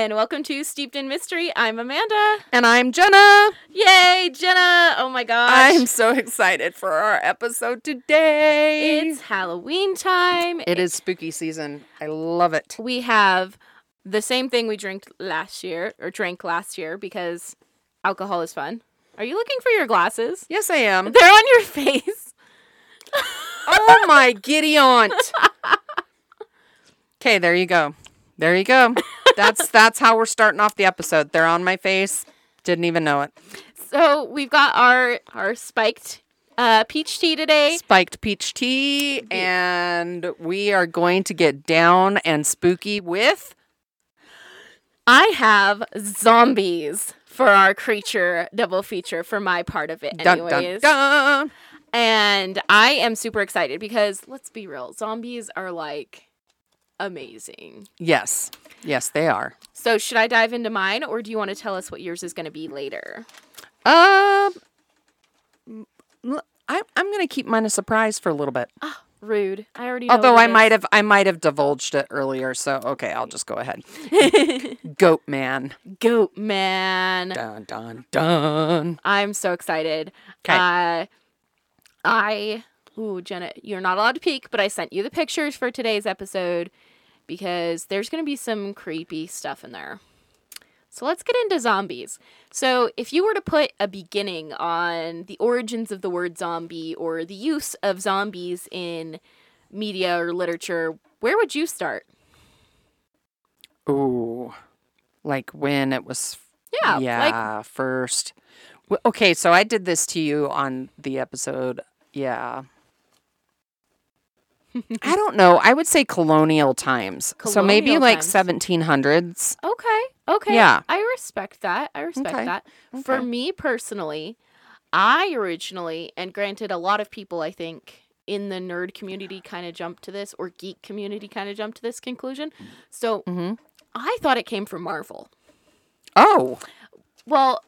And welcome to Steeped in Mystery. I'm Amanda. And I'm Jenna. Yay, Jenna! Oh my gosh. I'm so excited for our episode today. It's Halloween time. it is spooky season. I love it. We have the same thing we drank last year or drank last year because alcohol is fun. Are you looking for your glasses? Yes, I am. They're on your face. oh my giddy aunt. Okay, there you go. There you go. That's that's how we're starting off the episode. They're on my face. Didn't even know it. So we've got our our spiked uh, peach tea today. Spiked peach tea, and we are going to get down and spooky with I have zombies for our creature double feature for my part of it, dun anyways. dun dun. And I am super excited because let's be real, zombies are like amazing. Yes, yes, they are. So should I dive into mine, or do you want to tell us what yours is going to be later? Um, I'm gonna keep mine a surprise for a little bit. Ah, rude. I already. Know Although I might have, I might have divulged it earlier. So okay, I'll just go ahead. Goat man. Goat man. Dun dun dun. I'm so excited. 'Kay. Uh, I, ooh, Jenna, you're not allowed to peek, but I sent you the pictures for today's episode because there's going to be some creepy stuff in there. So let's get into zombies. So, if you were to put a beginning on the origins of the word zombie or the use of zombies in media or literature, where would you start? Ooh, like when it was. Yeah, like Yeah. first. Okay, so I did this to you on the episode. Yeah. I don't know. I would say colonial times. so maybe Colonial like 1700s. Okay. Okay. Yeah. I respect that. I respect Okay, that. For me personally, I originally, and granted, a lot of people I think in the nerd community kind of jumped to this, or geek community kind of jumped to this conclusion. So Mhm. I thought it came from Marvel. Oh, Well,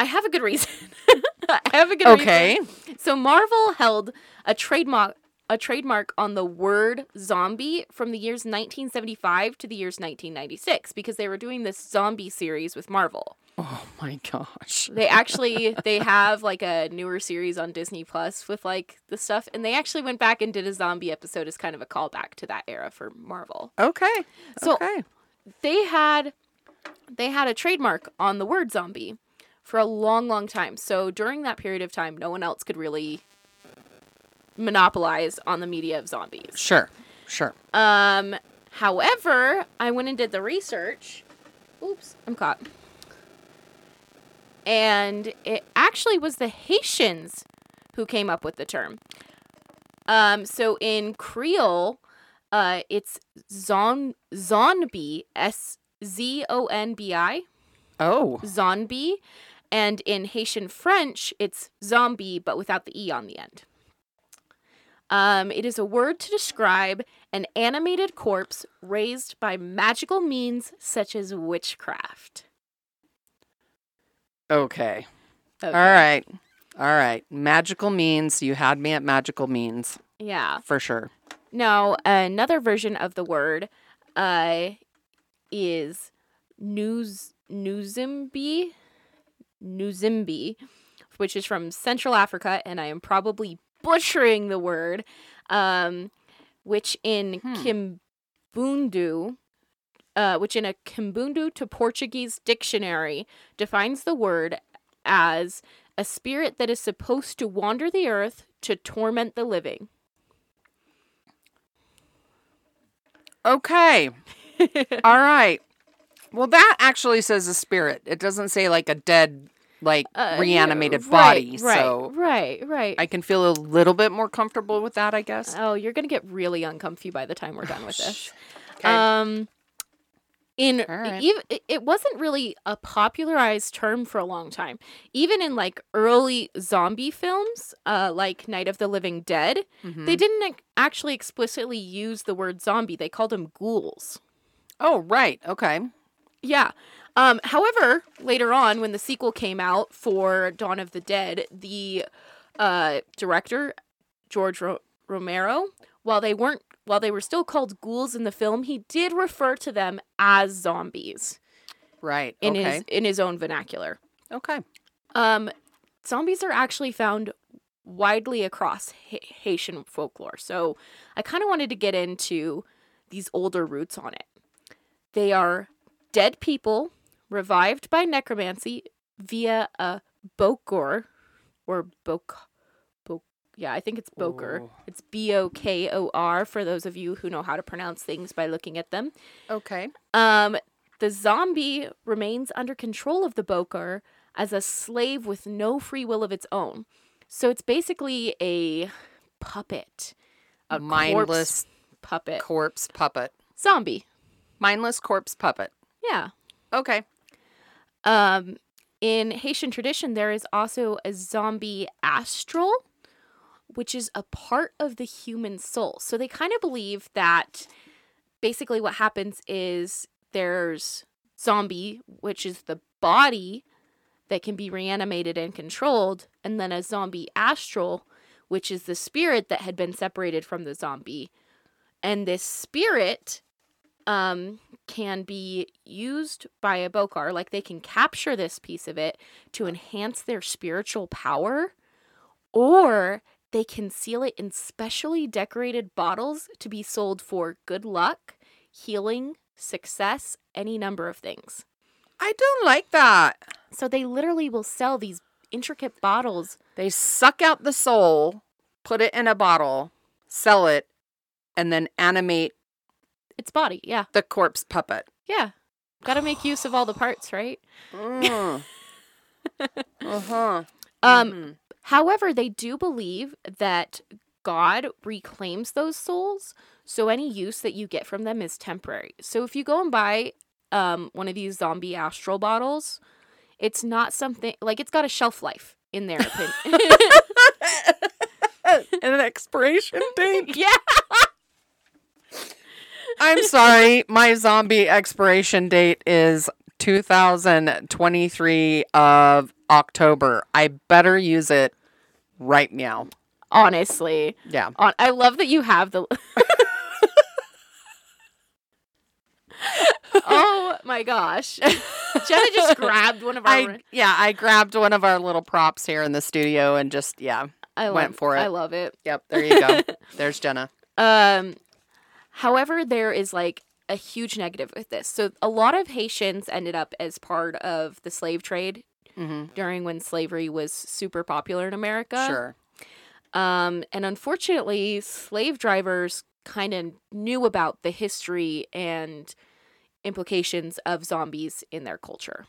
I have a good reason. I have a good okay. reason. Okay. So Marvel held a trademark a trademark on the word zombie from the years 1975 to the years 1996 because they were doing this zombie series with Marvel. Oh my gosh. They actually they have like a newer series on Disney Plus with like the stuff and they actually went back and did a zombie episode as kind of a callback to that era for Marvel. Okay. So okay. they had they had a trademark on the word zombie for a long long time. So during that period of time no one else could really monopolize on the media of zombies. Sure. Sure. Um however, I went and did the research. Oops, I'm caught. And it actually was the Haitians who came up with the term. Um so in Creole, uh it's zon zombie S Z O N B I Oh. zombie and in Haitian French it's zombie but without the e on the end. Um, it is a word to describe an animated corpse raised by magical means such as witchcraft. Okay. Okay. All right. All right. Magical means. You had me at magical means Yeah. for sure. Now, another version of the word uh, is Nuz Nuzimbi, Nuzimbi, which is from Central Africa, and I am probably butchering the word, um, which in Kimbundu, uh, which in a Kimbundu to Portuguese dictionary defines the word as a spirit that is supposed to wander the earth to torment the living. Okay. All right. Well, that actually says a spirit. It doesn't say like a dead, like Uh, reanimated yeah, body. Right, right, So right, right. I can feel a little bit more comfortable with that, I guess. oh, you're gonna get really uncomfy by the time we're done with this. Okay. Um, in right. ev- it- wasn't really a popularized term for a long time. Even in like early zombie films, uh, like Night of the Living Dead, Mhm. they didn't ac- actually explicitly use the word zombie. They called them ghouls. oh, right. Okay. Yeah. Um, however, later on, when the sequel came out for Dawn of the Dead, the uh, director George Ro- Romero, while they weren't while they were still called ghouls in the film, he did refer to them as zombies Right. in okay. his in his own vernacular. Okay. Um, zombies are actually found widely across Ha- Haitian folklore. So I kind of wanted to get into these older roots on it. They are dead people revived by necromancy via a bokor or bok. bok yeah, I think it's boker. Ooh. It's B O K O R for those of you who know how to pronounce things by looking at them. Okay. Um, the zombie remains under control of the Bokor as a slave with no free will of its own. So it's basically a puppet, a Mindless corpse puppet corpse puppet. zombie. Mindless corpse puppet. Yeah. Okay. Um, in Haitian tradition, there is also a zombie astral, which is a part of the human soul. So they kind of believe that basically what happens is there's zombie, which is the body that can be reanimated and controlled, and then a zombie astral, which is the spirit that had been separated from the zombie. And this spirit um, can be used by a Bokor, like they can capture this piece of it to enhance their spiritual power, or they can seal it in specially decorated bottles to be sold for good luck, healing, success, any number of things. I don't like that. So they literally will sell these intricate bottles. They suck out the soul, put it in a bottle, sell it, and then animate Its body, yeah. the corpse puppet. Yeah. Got to make use of all the parts, right? Mm. uh-huh. Um Mhm. However, they do believe that God reclaims those souls, so any use that you get from them is temporary. So if you go and buy um, one of these zombie astral bottles, it's not something like it's got a shelf life in their opinion. and an expiration date. yeah. I'm sorry, my zombie expiration date is 2023 of October. I better use it right now. Honestly, Yeah. on, I love that you have the. oh my gosh, Jenna just grabbed one of our. I yeah, I grabbed one of our little props here in the studio and just yeah. I went love, for it. I love it. Yep, there you go. There's Jenna. Um, however, there is like a huge negative with this. So a lot of Haitians ended up as part of the slave trade Mhm. during when slavery was super popular in America. Sure. Um, and unfortunately, slave drivers kind of knew about the history and implications of zombies in their culture.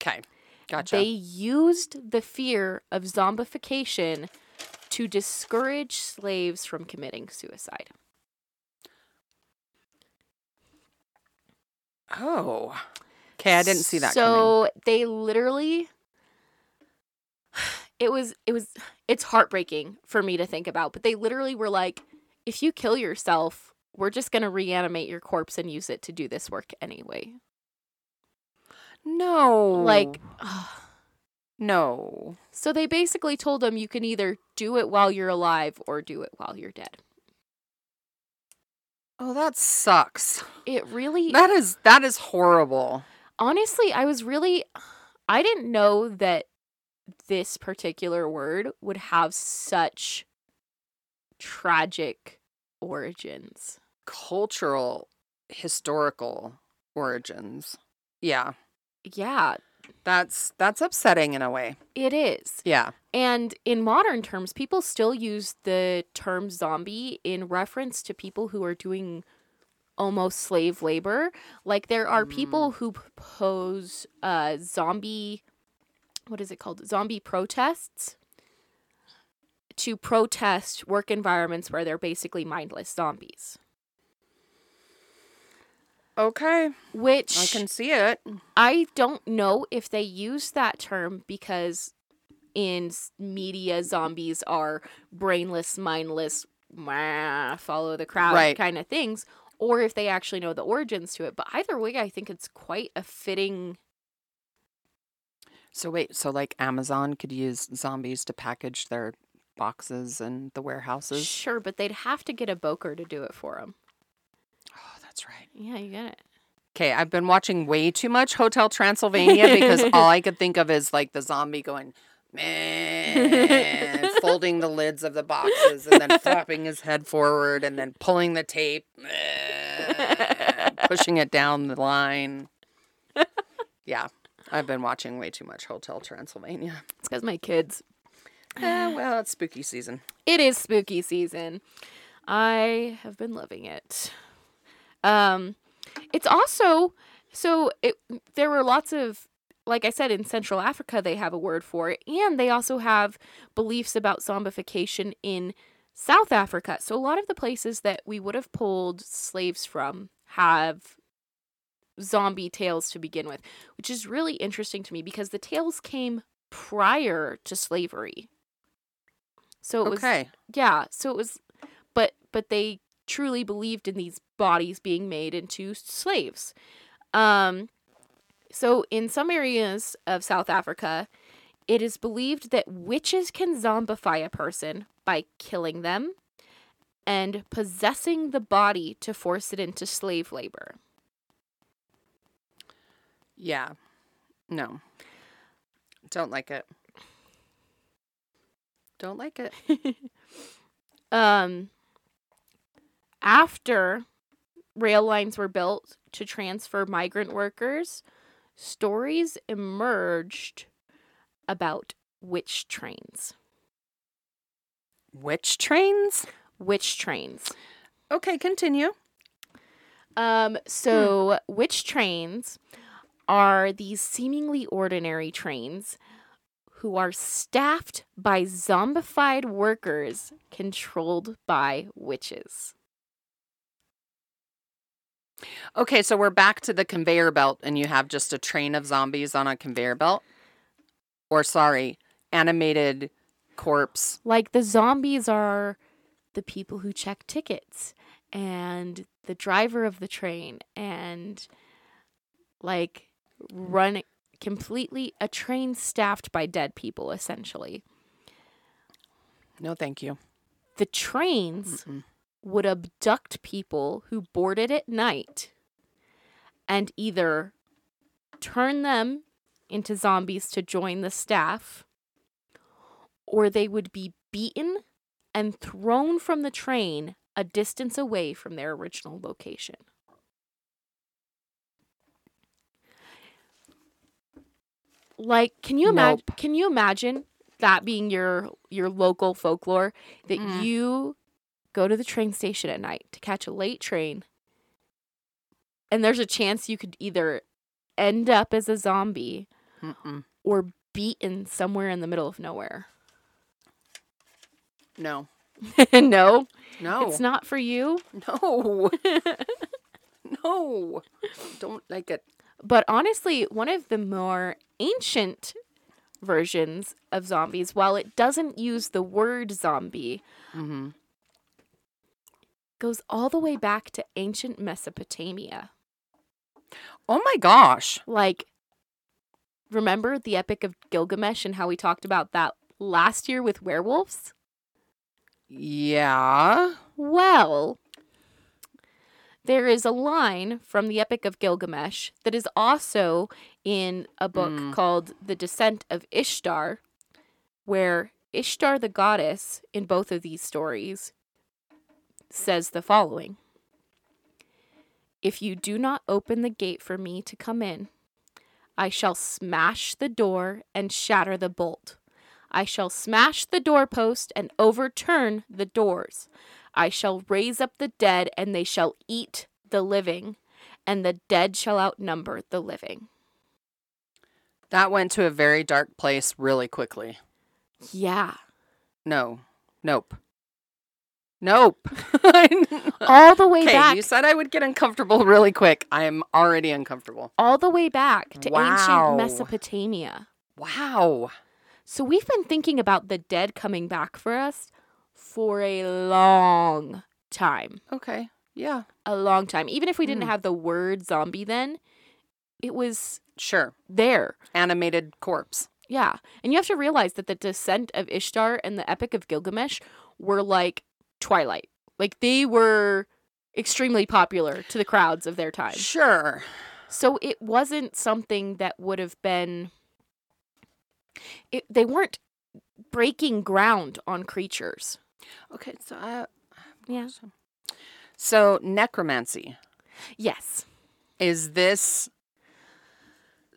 Okay. Gotcha. They used the fear of zombification to discourage slaves from committing suicide. Oh. Okay, I didn't see that coming. So they literally it was it was it's heartbreaking for me to think about, but they literally were like if you kill yourself, we're just going to reanimate your corpse and use it to do this work anyway. No. Like no. so they basically told him you can either do it while you're alive or do it while you're dead. Oh, that sucks. It really That is that is horrible. honestly, I was really I didn't know that this particular word would have such tragic origins. Cultural historical origins. Yeah. Yeah, That's that's upsetting in a way. it is. Yeah. And in modern terms, people still use the term zombie in reference to people who are doing almost slave labor. Like there are people who pose uh, zombie, what is it called? Zombie protests to protest work environments where they're basically mindless zombies. Okay. Which I can see it. I don't know if they use that term because in media, zombies are brainless, mindless, "Meh, follow the crowd Right. kind of things, or if they actually know the origins to it. But either way, I think it's quite a fitting. So wait, so like Amazon could use zombies to package their boxes and the warehouses. Sure, but they'd have to get a boker to do it for them. That's right. Yeah, you get it. Okay, I've been watching way too much Hotel Transylvania because all I could think of is like the zombie going, man, folding the lids of the boxes and then flapping his head forward and then pulling the tape, pushing it down the line. Yeah, I've been watching way too much Hotel Transylvania. It's because my kids. Eh, well, it's spooky season. It is spooky season. I have been loving it. Um, it's also so it. There were lots of, like I said, in Central Africa they have a word for it, and they also have beliefs about zombification in South Africa. So a lot of the places that we would have pulled slaves from have zombie tales to begin with, which is really interesting to me because the tales came prior to slavery. So it was Okay. yeah, so it was but but they truly believed in these bodies being made into slaves. Um so in some areas of South Africa, it is believed that witches can zombify a person by killing them and possessing the body to force it into slave labor. Yeah. No. Don't like it. Don't like it. um after rail lines were built to transfer migrant workers stories emerged about witch trains Witch trains? witch trains Okay, continue. um so witch trains are these seemingly ordinary trains who are staffed by zombified workers controlled by witches Okay, so we're back to the conveyor belt and you have just a train of zombies on a conveyor belt. Or sorry, animated corpse. Like the zombies are the people who check tickets and the driver of the train and like run completely a train staffed by dead people essentially. No, thank you. The trains Mm-mm. Would abduct people who boarded at night and either turn them into zombies to join the staff or they would be beaten and thrown from the train a distance away from their original location. Like, can you imagine? Nope. Can you imagine that being your your local folklore that Mm. you go to the train station at night to catch a late train, and there's a chance you could either end up as a zombie Mm-mm. or beaten somewhere in the middle of nowhere. No. no, No. it's not for you. No. no. Don't like it. But honestly, one of the more ancient versions of zombies, while it doesn't use the word zombie, Mm-hmm. Goes all the way back to ancient Mesopotamia. Oh my gosh. Like, remember the Epic of Gilgamesh and how we talked about that last year with werewolves? Yeah. Well, there is a line from the Epic of Gilgamesh that is also in a book Mm. called The Descent of Ishtar, where Ishtar the goddess in both of these stories says the following If you do not open the gate for me to come in, I shall smash the door and shatter the bolt. I shall smash the doorpost and overturn the doors. I shall raise up the dead, and they shall eat the living, and the dead shall outnumber the living. That went to a very dark place really quickly. Yeah. No. Nope. Nope. All the way okay, back you said I would get uncomfortable really quick. I am already uncomfortable. all the way back to Wow. ancient Mesopotamia. Wow. So we've been thinking about the dead coming back for us for a long time. Okay. Yeah. A long time. Even if we didn't Hmm. have the word zombie then, it was Sure. there. Animated corpse. Yeah. And you have to realize that the descent of Ishtar and the Epic of Gilgamesh were like Twilight. Like they were extremely popular to the crowds of their time. Sure. So it wasn't something that would have been it, they weren't breaking ground on creatures. Okay, so I Yeah. so necromancy Yes. is this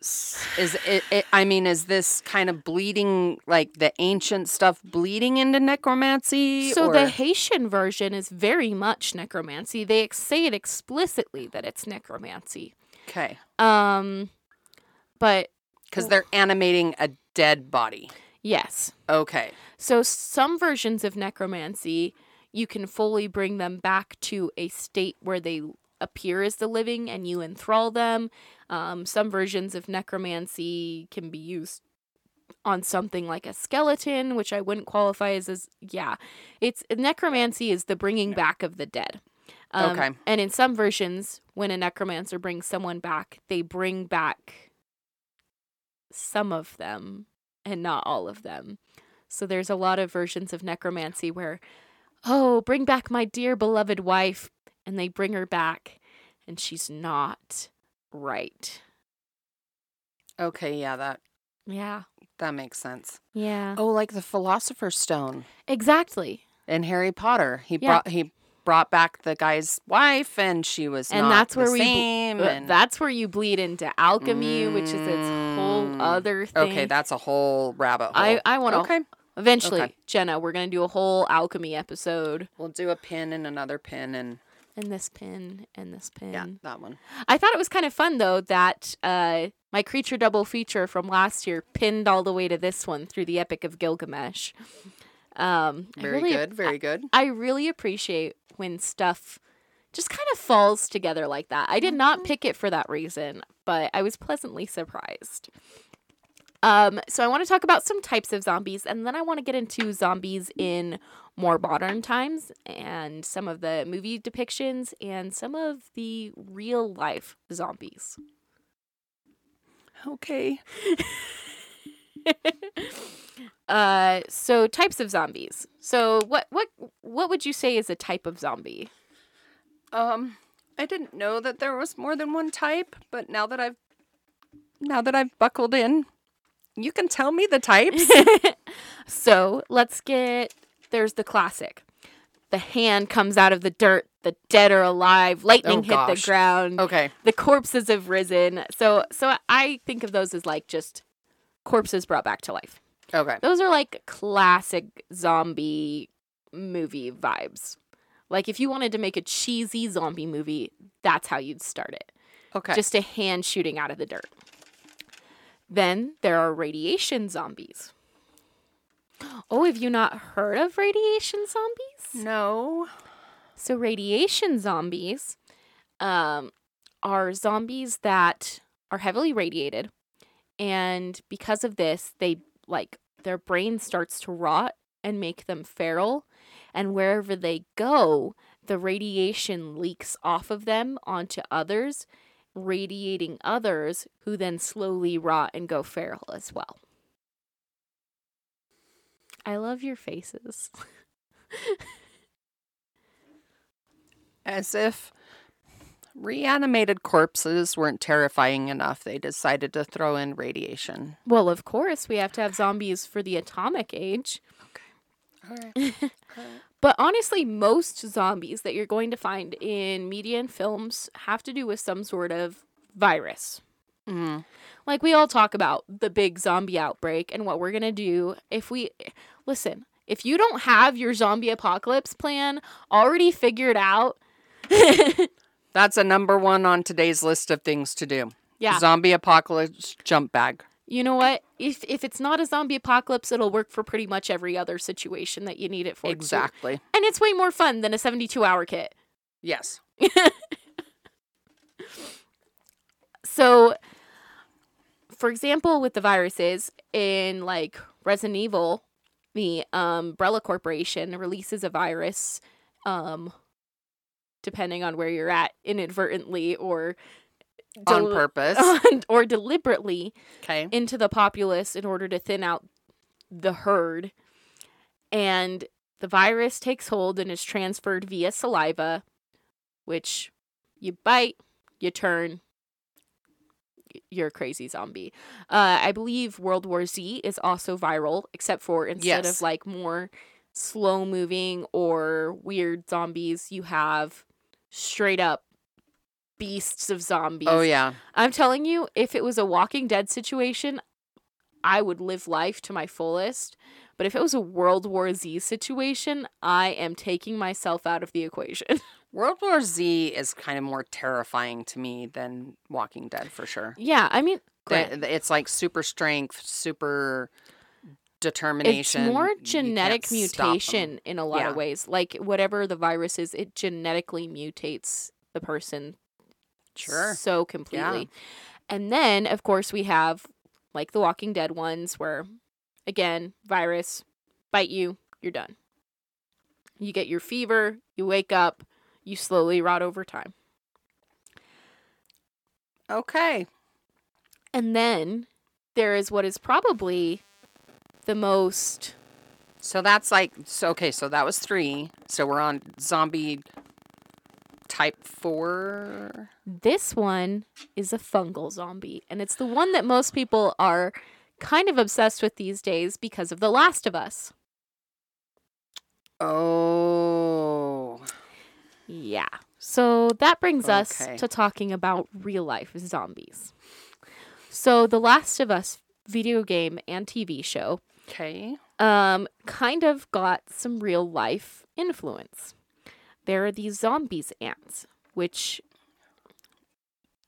is it, it I mean is this kind of bleeding like the ancient stuff bleeding into necromancy So or- the Haitian version is very much necromancy. They ex- say it explicitly that it's necromancy. okay Um but cuz they're animating a dead body. yes. Okay. So some versions of necromancy, you can fully bring them back to a state where they appear as the living and you enthrall them. Um, some versions of necromancy can be used on something like a skeleton, which I wouldn't qualify as as yeah. It's necromancy is the bringing back of the dead. Um, Okay. And in some versions, when a necromancer brings someone back, they bring back some of them and not all of them. So there's a lot of versions of necromancy where, oh, bring back my dear beloved wife, and they bring her back, and she's not right. Okay, yeah, that Yeah. that makes sense. Yeah. Oh, like the philosopher's stone Exactly. in Harry Potter. He Yeah. brought he brought back the guy's wife and she was And not that's the where we bl- same Uh, and That's where you bleed into alchemy, which is its whole Mm. other thing. Okay, that's a whole rabbit hole. I, I want to Okay. eventually, Okay. Jenna. We're gonna do a whole alchemy episode, We'll do a pin and another pin and and this pin and this pin. yeah, that one. I thought it was kind of fun though that uh, my creature double feature from last year pinned all the way to this one through the Epic of Gilgamesh. Um, I Very really- good, very good. I really appreciate when stuff just kind of falls together like that. I did not pick it for that reason, but I was pleasantly surprised. Um, so I want to talk about some types of zombies, and then I want to get into zombies in more modern times and some of the movie depictions and some of the real life zombies. Okay. uh, so types of zombies. So what what what would you say is a type of zombie? Um I didn't know that there was more than one type, but now that I've now that I've buckled in, you can tell me the types. So let's get there's the classic. The hand comes out of the dirt, the dead are alive, lightning Oh, hit the ground, okay. the corpses have risen. So so I think of those as like just corpses brought back to life. Okay. Those are like classic zombie movie vibes. Like if you wanted to make a cheesy zombie movie, that's how you'd start it. Okay. Just a hand shooting out of the dirt. Then there are radiation zombies. Oh, have you not heard of radiation zombies? no. So radiation zombies um, are zombies that are heavily radiated, and because of this, they like their brain starts to rot and make them feral, and wherever they go, the radiation leaks off of them onto others, radiating others who then slowly rot and go feral as well. I love your faces. As if reanimated corpses weren't terrifying enough, they decided to throw in radiation. Well, of course, we have to have zombies for the atomic age. Okay. All right. But honestly, most zombies that you're going to find in media and films have to do with some sort of virus. mm. Like we all talk about the big zombie outbreak and what we're going to do if we listen, if you don't have your zombie apocalypse plan already figured out, That's a number one on today's list of things to do. yeah. Zombie apocalypse jump bag. You know what? If if it's not a zombie apocalypse, it'll work for pretty much every other situation that you need it for. too. Exactly. And it's way more fun than a 72 hour kit. Yes. So, for example, with the viruses in like Resident Evil, the Umbrella Corporation releases a virus, um, depending on where you're at, inadvertently or On purpose. or deliberately Okay. into the populace in order to thin out the herd. And the virus takes hold and is transferred via saliva, which you bite, you turn, y- you're a crazy zombie. Uh, I believe World War Z is also viral, except for instead Yes. of like more slow moving or weird zombies, you have straight up beasts of zombies. Oh yeah. I'm telling you, if it was a Walking Dead situation, I would live life to my fullest. But if it was a World War Z situation, I am taking myself out of the equation. World War Z is kind of more terrifying to me than Walking Dead for sure. yeah, I mean, It's like super strength, super determination. it's more genetic mutation in a lot Yeah. of ways. Like whatever the virus is, it genetically mutates the person Sure. so completely. And then, of course, we have like the Walking Dead ones where, again, virus, bite you, you're done. You get your fever, you wake up, you slowly rot over time. Okay. And then there is what is probably the most. So that's like so okay, so that was 3. So we're on zombie type 4. This one is a fungal zombie, and it's the one that most people are kind of obsessed with these days because of The Last of Us. Oh. Yeah. So that brings us to talking about real life zombies. So The Last of Us video game and TV show Okay. um kind of got some real life influence. There are these zombies ants which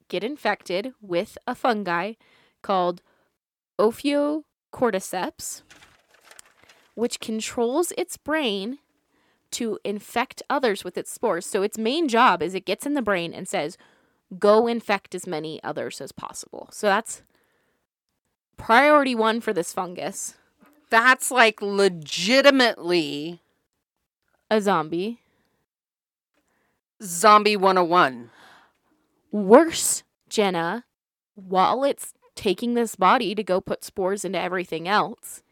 get infected with a fungi called Ophiocordyceps which controls its brain to infect others with its spores. So its main job is it gets in the brain and says, "Go infect as many others as possible." So that's priority 1 for this fungus. That's like legitimately A zombie. zombie 101. Worse, Jenna, while it's taking this body to go put spores into everything else,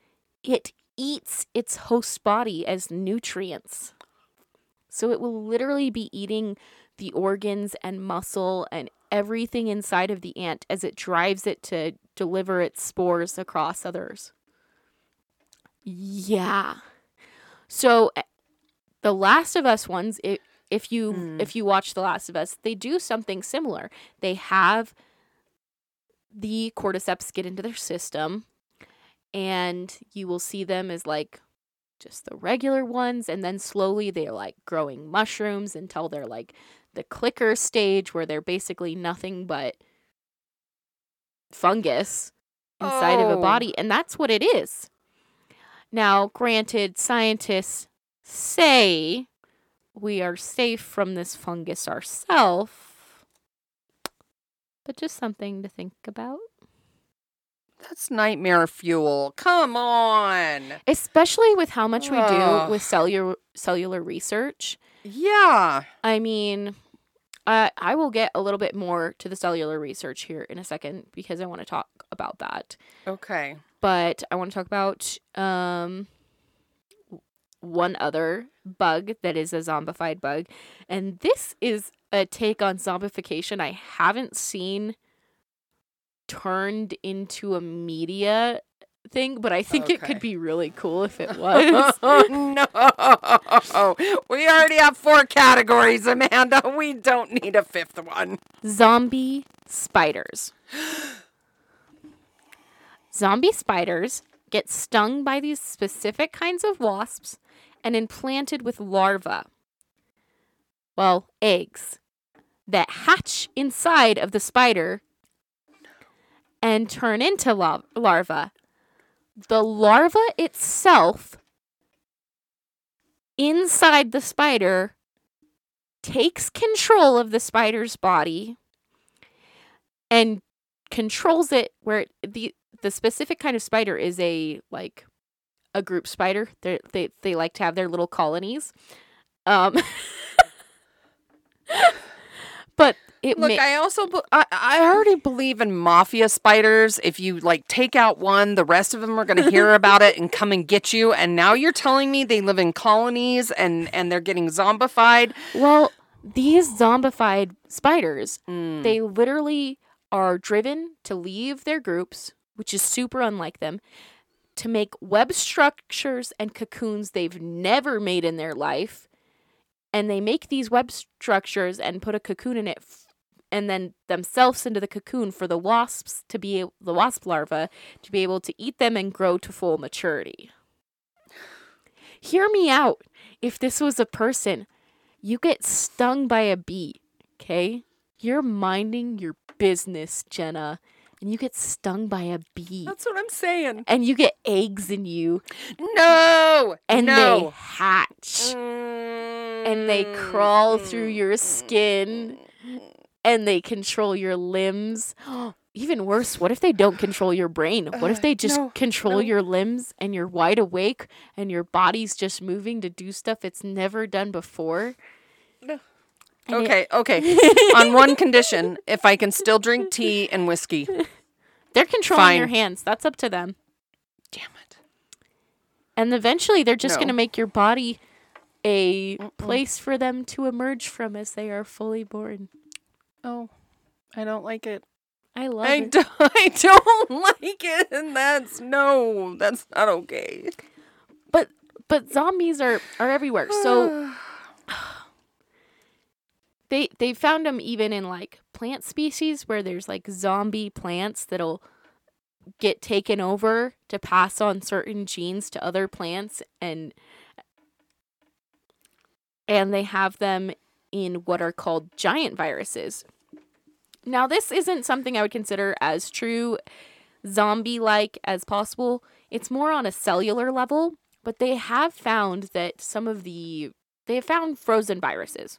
it eats its host body as nutrients. So it will literally be eating the organs and muscle and everything inside of the ant as it drives it to deliver its spores across others. Yeah. So eh, the Last of Us ones, if if you Mm. if you watch The Last of Us, they do something similar. They have the cordyceps get into their system and you will see them as like just the regular ones and then slowly they're like growing mushrooms until they're like the clicker stage where they're basically nothing but fungus inside of a Oh. body and that's what it is. Now, granted scientists say we are safe from this fungus ourselves, but just something to think about. That's nightmare fuel. Come on. Especially with how much we do with cellular cellular research. Yeah. I mean, I I will get a little bit more to the cellular research here in a second because I want to talk about that. Okay. But I want to talk about um one other bug that is a zombified bug, and this is a take on zombification I haven't seen turned into a media thing, but I think it could be really cool if it was. oh no. We already have four categories, Amanda. We don't need a fifth one. Zombie spiders. Zombie spiders get stung by these specific kinds of wasps and implanted with larvae. Well, eggs that hatch inside of the spider and turn into la- larvae. The larva itself inside the spider takes control of the spider's body and controls it where the the specific kind of spider is a like a group spider they they they like to have their little colonies um but It Look, ma- I also be- I, I already believe in mafia spiders. If you like take out one, the rest of them are going to hear about it and come and get you. And now you're telling me they live in colonies and and they're getting zombified. well, these zombified spiders, Mm. they literally are driven to leave their groups, which is super unlike them, to make web structures and cocoons they've never made in their life. And they make these web structures and put a cocoon in it and then themselves into the cocoon for the wasps to be the wasp larva to be able to eat them and grow to full maturity. Hear me out. If this was a person, you get stung by a bee, okay? You're minding your business, Jenna, and you get stung by a bee. That's what I'm saying. And you get eggs in you, No, and they no. hatch, and they crawl through mm. your skin, and they control your limbs. Even worse, what if they don't control your brain? What if they just no, control no. your limbs and you're wide awake and your body's just moving to do stuff it's never done before? No. And it- Okay, okay. On one condition, if I can still drink tea and whiskey. They're controlling your hands. That's up to them. Damn it. And eventually they're just No. going to make your body a place for them to emerge from as they are fully born. Oh, I don't like it. I love I it. don't, I don't like it, and that's no, that's not okay. But but zombies are are everywhere. So they they found them even in like plant species where there's like zombie plants that'll get taken over to pass on certain genes to other plants and and they have them in what are called giant viruses. Now this isn't something I would consider as true zombie like as possible. It's more on a cellular level, but they have found that some of the they have found frozen viruses.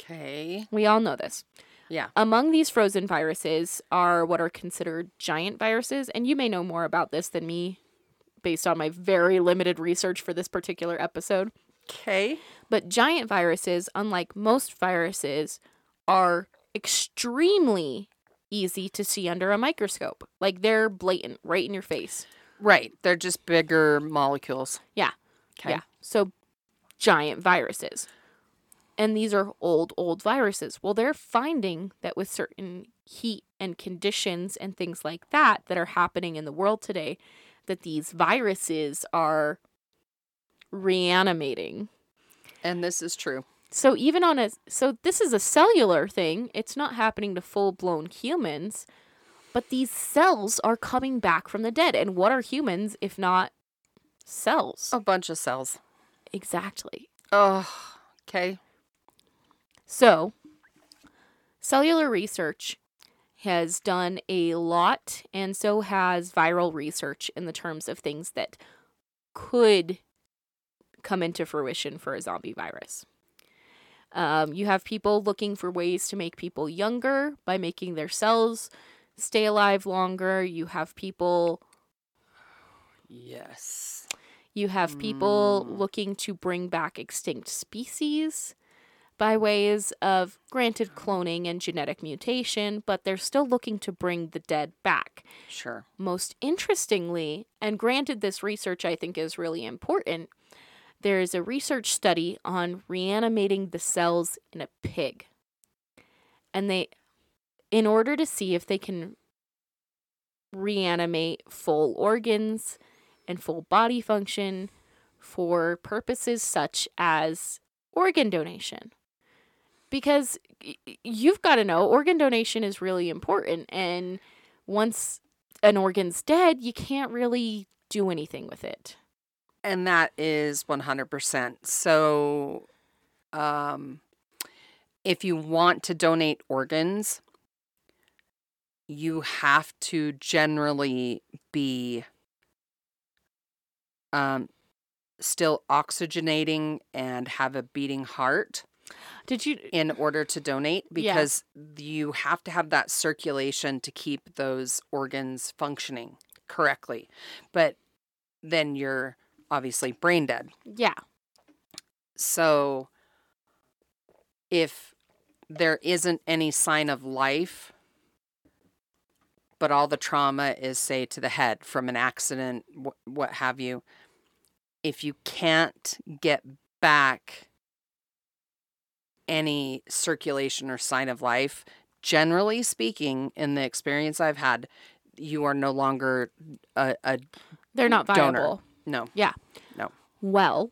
okay. We all know this. Yeah. Among these frozen viruses are what are considered giant viruses, and you may know more about this than me based on my very limited research for this particular episode. Okay. But giant viruses, unlike most viruses, are extremely easy to see under a microscope. Like they're blatant, right in your face. Right. They're just bigger molecules. Yeah. Okay. Yeah. So giant viruses. And these are old, old viruses. Well, they're finding that with certain heat and conditions and things like that that are happening in the world today, that these viruses are reanimating. And this is true. So even on a so this is a cellular thing. It's not happening to full-blown humans, but these cells are coming back from the dead. And what are humans if not cells? A bunch of cells. Exactly. Oh, okay. So, cellular research has done a lot, and so has viral research in the terms of things that could come into fruition for a zombie virus. Um, you have people looking for ways to make people younger by making their cells stay alive longer. You have people Yes. You have people Mm. looking to bring back extinct species by ways of granted cloning and genetic mutation, but they're still looking to bring the dead back. Sure. Most interestingly, and granted, this research I think is really important, there is a research study on reanimating the cells in a pig. And they, in order to see if they can reanimate full organs and full body function for purposes such as organ donation. Because you've got to know organ donation is really important. And once an organ's dead, you can't really do anything with it. And that is 100%. So, um, if you want to donate organs, you have to generally be um, still oxygenating and have a beating heart Did you? in order to donate Yeah. because you have to have that circulation to keep those organs functioning correctly. But then you're obviously brain dead. Yeah. So if there isn't any sign of life, but all the trauma is, say, to the head from an accident, wh- what have you. If you can't get back any circulation or sign of life, generally speaking, in the experience I've had, you are no longer a, a They're not Donor. Viable. no. Well,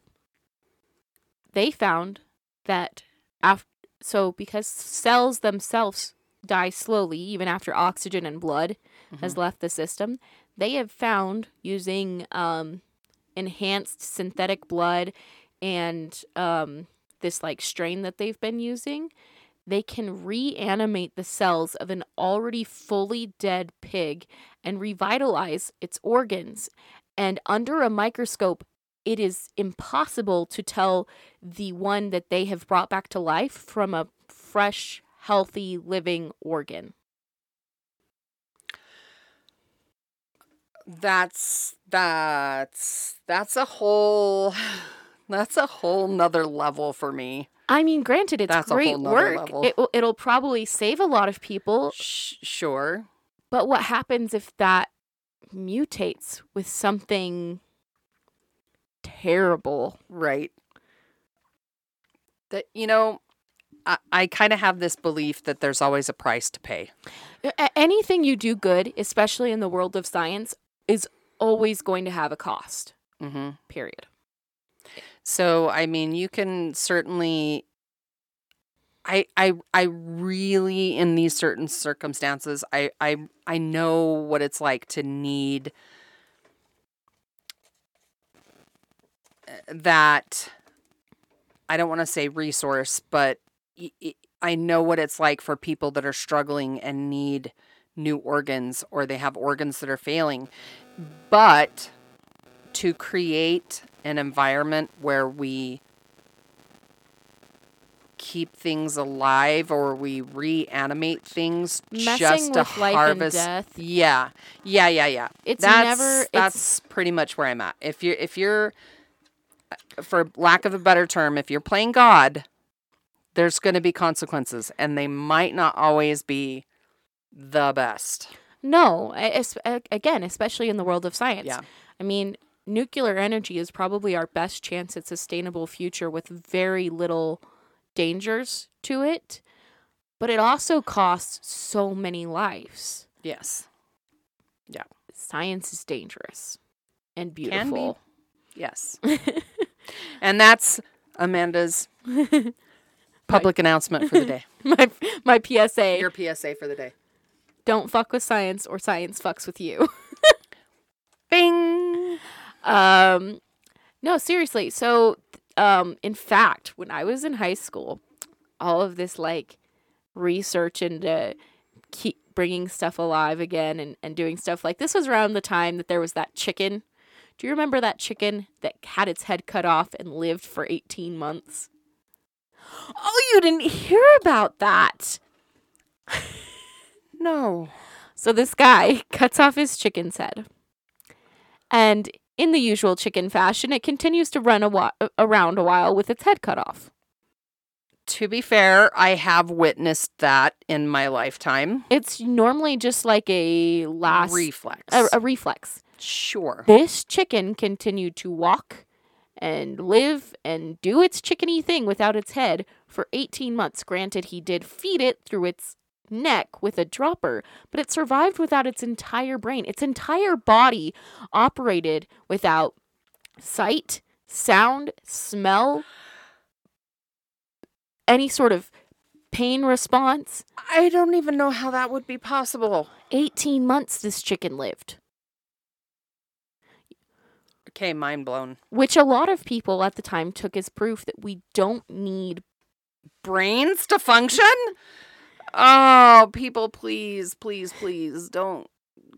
they found that after so because cells themselves die slowly even after oxygen and blood has left the system, they have found using um, enhanced synthetic blood and um, this like strain that they've been using, they can reanimate the cells of an already fully dead pig and revitalize its organs. And under a microscope, it is impossible to tell the one that they have brought back to life from a fresh, healthy, living organ. That's that's that's a whole that's a whole nother level for me. I mean, granted, it's That's great work. level. It, it'll probably save a lot of people. Sh- sure. But what happens if that mutates with something terrible? Right. That you know, I, I kind of have this belief that there's always a price to pay. Anything you do good, especially in the world of science, is always going to have a cost. Mm-hmm. Period. So I mean, you can certainly. I I I really in these certain circumstances, I I I know what it's like to need uh, that. I don't want to say resource, but I know what it's like for people that are struggling and need new organs or they have organs that are failing. But to create an environment where we keep things alive or we reanimate things Messing just to with life harvest and death. yeah yeah yeah yeah It's that's never. It's, that's pretty much where i'm at if you're if you're uh, for lack of a better term if you're playing god there's going to be consequences and they might not always be the best no. a- es- a- Again, especially in the world of science. Yeah. I mean, nuclear energy is probably our best chance at sustainable future with very little dangers to it, but it also costs so many lives. yes Yeah. Science is dangerous and beautiful. yes and that's amanda's public announcement for the day my my PSA: your psa for the day Don't fuck with science, or science fucks with you. bing Um, no, seriously. So, um, in fact, when I was in high school, all of this like research into keep bringing stuff alive again and, and doing stuff like this was around the time that there was that chicken. Do you remember that chicken that had its head cut off and lived for 18 months? Oh, you didn't hear about that. no So this guy cuts off his chicken's head. And in the usual chicken fashion, it continues to run a whi- around a while with its head cut off. to be fair i have witnessed that in my lifetime It's normally just like a last reflex a, a reflex. sure This chicken continued to walk and live and do its chickeny thing without its head for 18 months. Granted, he did feed it through its neck with a dropper, but it survived without its entire brain. Its entire body operated without sight, sound, smell, any sort of pain response. I don't even know how that would be possible. 18 months this chicken lived. Okay, mind blown. which a lot of people at the time took as proof that we don't need Brains to function? Oh, people, please, please, please don't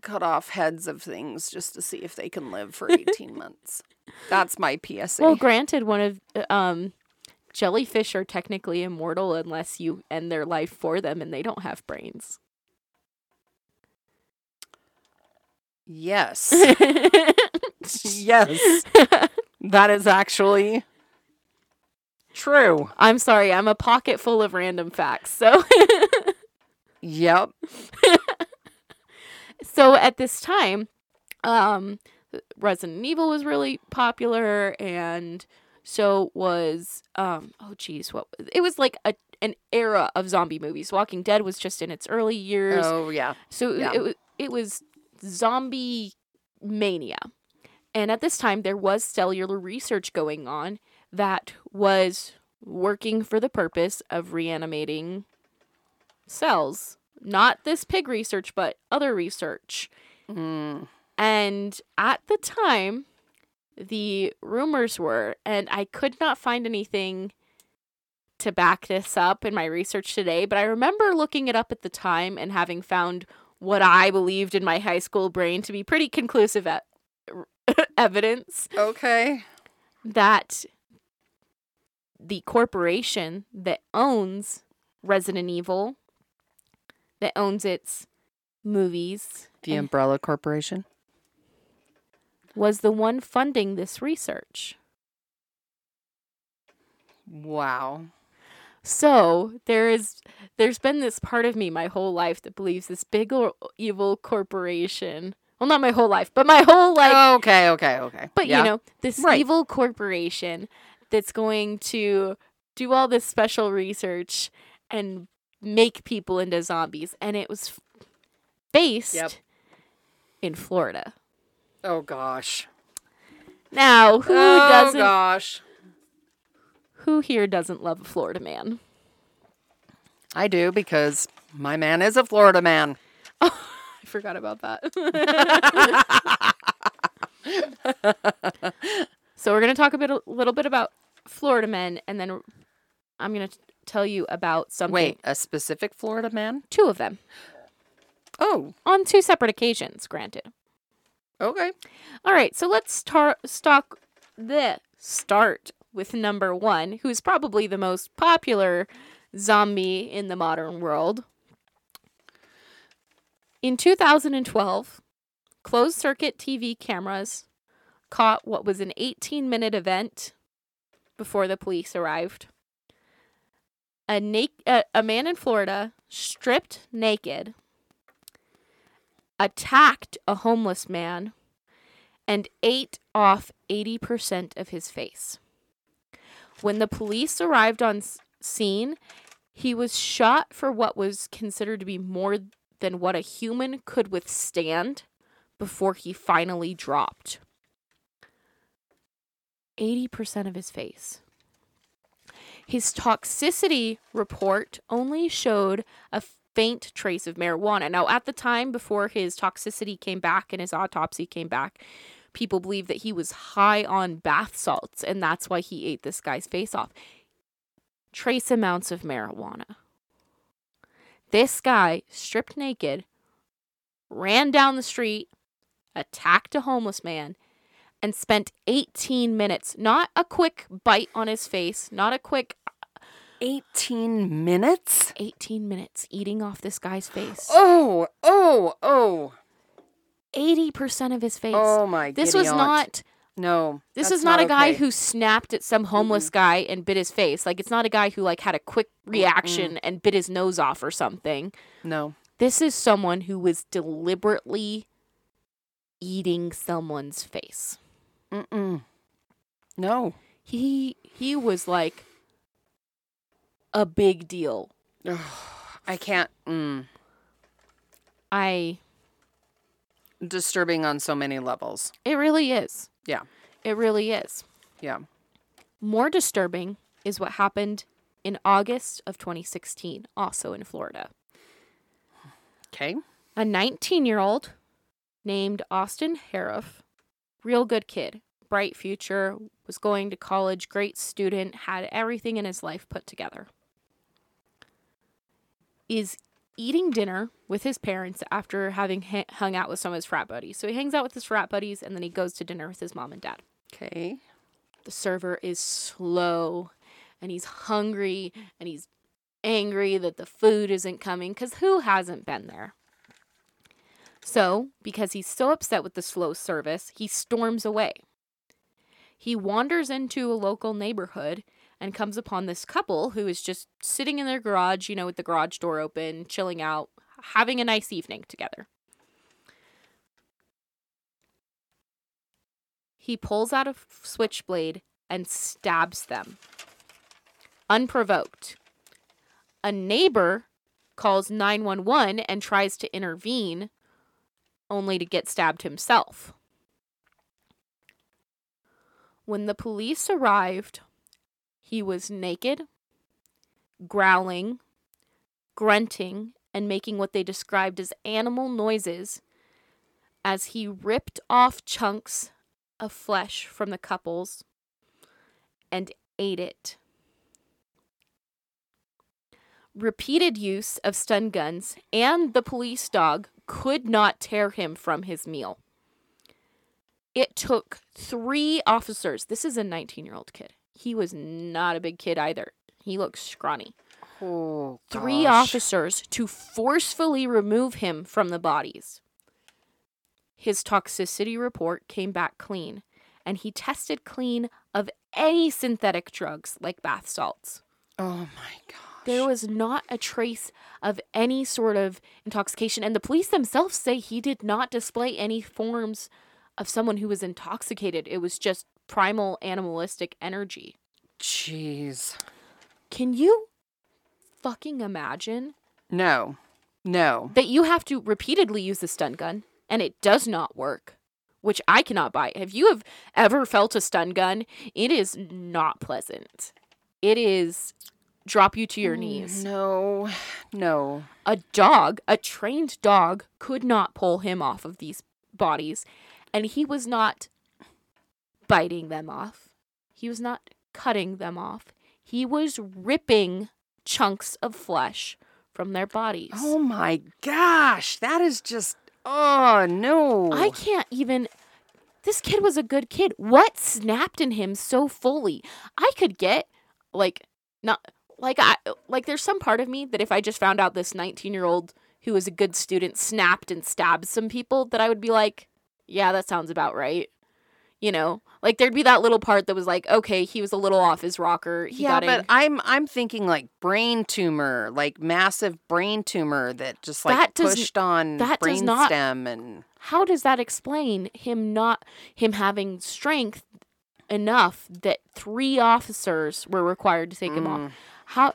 cut off heads of things just to see if they can live for 18 months. That's my PSA. well granted one of um jellyfish are technically immortal unless you end their life for them and they don't have brains yes. yes. That is actually true. I'm sorry, I'm a pocket full of random facts. So Yep. so at this time, um Resident Evil was really popular and so was um oh geez, what it was like a an era of zombie movies. Walking Dead was just in its early years. Oh yeah. So Yeah. it, it was zombie mania. And at this time, there was cellular research going on that was working for the purpose of reanimating cells. Not this pig research, but other research. Mm. And at the time, the rumors were, and I could not find anything to back this up in my research today, but I remember looking it up at the time and having found what I believed in my high school brain to be pretty conclusive e- evidence Okay. that the corporation that owns Resident Evil, that owns its movies, The Umbrella Corporation. was the one funding this research. Wow. So there is there's been this part of me my whole life that believes this big o- evil corporation. Well, not my whole life, but my whole life. okay. Okay. Okay. but Yeah. you know, this Right. evil corporation that's going to do all this special research and make people into zombies, and it was based Yep. in Florida. Oh gosh. Now, who oh doesn't? Oh, gosh. Who here doesn't love a Florida man? I do because my man is a Florida man. I forgot about that. so we're gonna talk a bit, a little bit about Florida men, and then I'm gonna t- tell you about something. Wait, a specific Florida man? two of them Oh, on two separate occasions. Granted. okay. All right, so let's tar- stock the start with number one, who's probably the most popular zombie in the modern world. In 2012, closed circuit TV cameras caught what was an 18 minute event before the police arrived. A, na- a, a man in Florida stripped naked, attacked a homeless man, and ate off 80% of his face. When the police arrived on scene, he was shot for what was considered to be more than what a human could withstand before he finally dropped. 80% of his face. His toxicity report only showed a faint trace of marijuana. Now, at the time before his toxicity came back and his autopsy came back, people believed that he was high on bath salts and that's why he ate this guy's face off. Trace amounts of marijuana. This guy, stripped naked, ran down the street, attacked a homeless man, and spent 18 minutes, not a quick bite on his face, not a quick 18 minutes? 18 minutes eating off this guy's face. Oh, oh, oh. 80% of his face. Oh my god. this was not No. this is not, a guy okay. who snapped at some homeless guy and bit his face. Like it's not a guy who like had a quick reaction and bit his nose off or something. No. This is someone who was deliberately eating someone's face. Mm-mm. No. He he was like a big deal. I can't. Mm. I Disturbing on so many levels. it really is. Yeah. It really is. Yeah. More disturbing is what happened in August of 2016, also in Florida. Okay. A 19 year old named Austin Harrouff, real good kid, bright future, was going to college, great student, had everything in his life put together, is eating dinner with his parents after having ha- hung out with some of his frat buddies. So he hangs out with his frat buddies and then he goes to dinner with his mom and dad. Okay. The server is slow and he's hungry and he's angry that the food isn't coming because who hasn't been there? So, because he's so upset with the slow service, he storms away. He wanders into a local neighborhood and comes upon this couple who is just sitting in their garage, you know, with the garage door open, chilling out, having a nice evening together. He pulls out a switchblade and stabs them, unprovoked. A neighbor calls 911 and tries to intervene, only to get stabbed himself. When the police arrived, he was naked, growling, grunting, and making what they described as animal noises as he ripped off chunks of flesh from the couples and ate it. Repeated use of stun guns and the police dog could not tear him from his meal. It took three officers. This is a 19 year old kid. He was not a big kid either. He looks scrawny. Oh, Three officers to forcefully remove him from the bodies. His toxicity report came back clean, and he tested clean of any synthetic drugs like bath salts. Oh my gosh. There was not a trace of any sort of intoxication, and the police themselves say he did not display any forms of someone who was intoxicated. It was just primal animalistic energy. Jeez. Can you fucking imagine No. No. that you have to repeatedly use the stun gun and it does not work? Which I cannot buy. Have you have ever felt a stun gun? It is not pleasant. It is drop you to your knees. No. No. a dog, a trained dog, could not pull him off of these bodies. And he was not biting them off, he was not cutting them off. He was ripping chunks of flesh from their bodies. Oh my gosh. That is just. Oh no. I can't even. This kid was a good kid. What snapped in him so fully? I could get like not like I like there's some part of me that if I just found out this 19-year-old who was a good student snapped and stabbed some people that I would be like, yeah, that sounds about right. You know, like there'd be that little part that was like, okay, he was a little off his rocker. He yeah, got but in. I'm I'm thinking like brain tumor, like massive brain tumor that just like That does- pushed on that does not- stem and How does that explain him not him having strength enough that three officers were required to take him off? Mm. How?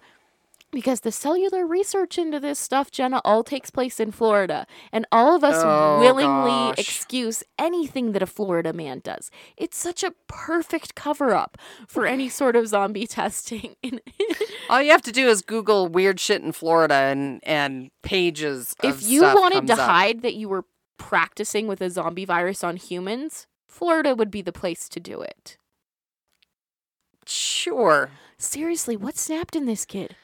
Because the cellular research into this stuff, Jenna, all takes place in Florida, and all of us Oh, willingly gosh. excuse anything that a Florida man does. It's such a perfect cover up for any sort of zombie testing. all you have to do is Google weird shit in Florida and and pages. if you wanted to up. hide that you were practicing with a zombie virus on humans, Florida would be the place to do it. Sure. Seriously, what snapped in this kid?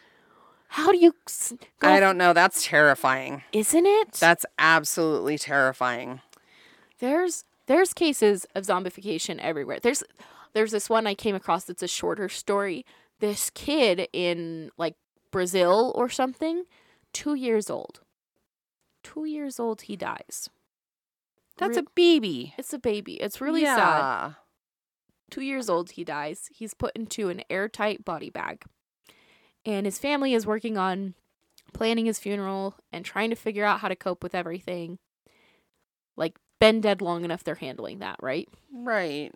How do you? s- Go I don't know. That's terrifying. Isn't it? That's absolutely terrifying. there's there's cases of zombification everywhere. There's there's this one I came across that's a shorter story. This kid in like Brazil or something, two years old. Two years old, he dies. That's Re- a baby. It's a baby. It's really sad. Two years old, he dies. He's put into an airtight body bag. And his family is working on planning his funeral and trying to figure out how to cope with everything. Like, been dead long enough, they're handling that, right? Right.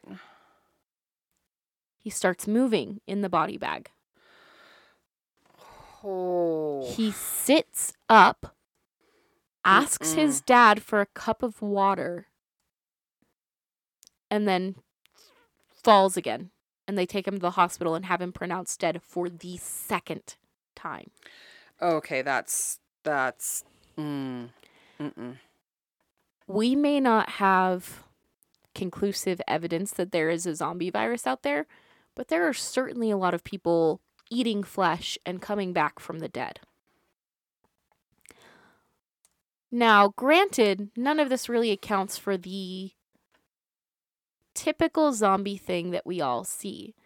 He starts moving in the body bag. Oh. He sits up, asks his dad for a cup of water, and then falls again. And they take him to the hospital and have him pronounced dead for the second time. Okay, that's that's. Mm. We may not have conclusive evidence that there is a zombie virus out there, but there are certainly a lot of people eating flesh and coming back from the dead. Now, granted, none of this really accounts for the typical zombie thing that we all see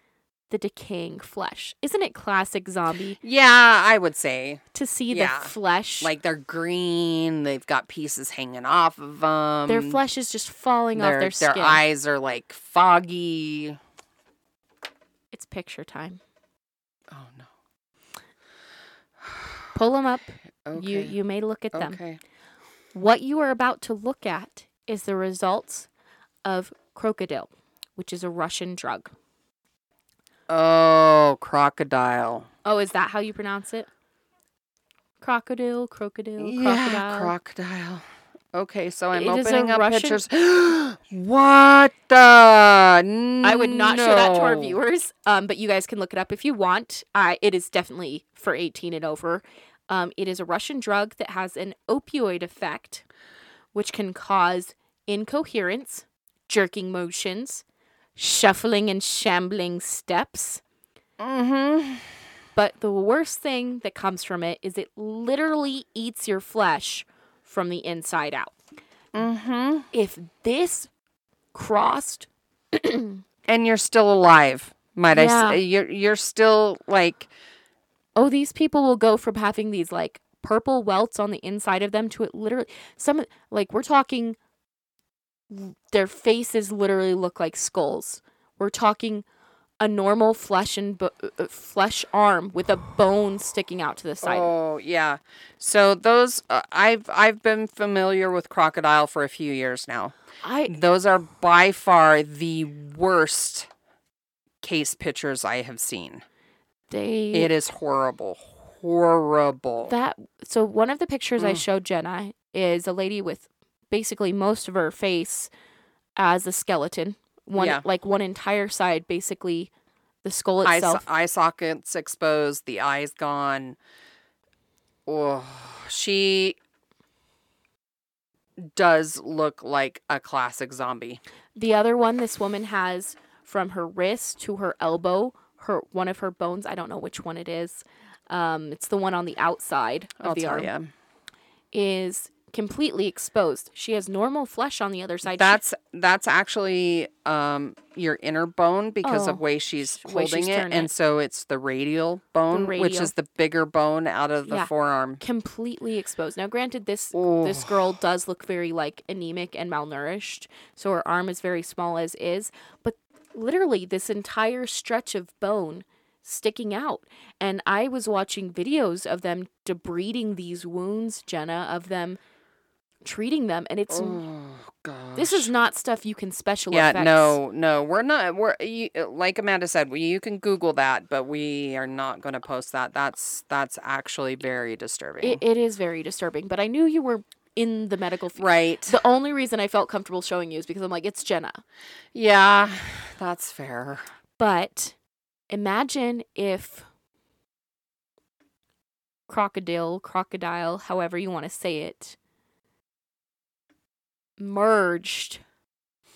the decaying flesh. Isn't it classic zombie? Yeah, I would say. To see yeah. the flesh. Like they're green, they've got pieces hanging off of them. Their flesh is just falling their, off their skin. Their eyes are like foggy. It's picture time. Oh no. Pull them up. Okay. You you may look at them. Okay. What you are about to look at is the results of crocodile, which is a Russian drug. Oh, crocodile. Oh, is that how you pronounce it? Crocodile, crocodile, Yeah, crocodile. crocodile. Okay, so I'm It opening up Russian- pictures. what the? I would not show that to our viewers, um, but you guys can look it up if you want. Uh, it is definitely for 18 and over. Um, it is a Russian drug that has an opioid effect, which can cause incoherence, jerking motions, shuffling and shambling steps. Mm-hmm. But the worst thing that comes from it is it literally eats your flesh from the inside out. Mm-hmm. If this crossed And you're still alive, might I Yeah. say? You're you're still like oh, these people will go from having these like purple welts on the inside of them to it literally some like we're talking their faces literally look like skulls. We're talking a normal flesh and bo- uh, flesh arm with a bone sticking out to the side. Oh yeah. So those uh, I've I've been familiar with crocodile for a few years now. I Those are by far the worst case pictures I have seen. they It is horrible. Horrible. that so one of the pictures I Mm. showed Jenna is a lady with basically most of her face as a skeleton. One Yeah. like one entire side basically the skull eye, itself. eye sockets exposed, the eyes gone. Oh, she does look like a classic zombie. The other one this woman has from her wrist to her elbow, her one of her bones, I don't know which one it is. Um, it's the one on the outside of I'll the arm you. is completely exposed. She has normal flesh on the other side. That's that's actually um your inner bone because Oh, of way she's way holding she's it, and it. so it's the radial bone, which radial. is the bigger bone out of the Yeah. forearm. completely exposed. Now, granted, this Oh, this girl does look very like anemic and malnourished, so her arm is very small as is. But literally, this entire stretch of bone sticking out, and I was watching videos of them debriding these wounds, Jenna, of them treating them, and it's oh this is not stuff you can special yeah effects. no no we're not we're you, like amanda said we, you can google that but we are not going to post that that's that's actually very disturbing It, it is very disturbing. But I knew you were in the medical field. right The only reason I felt comfortable showing you is because I'm like, it's Jenna. yeah that's fair But imagine if crocodile, crocodile, however you want to say it, merged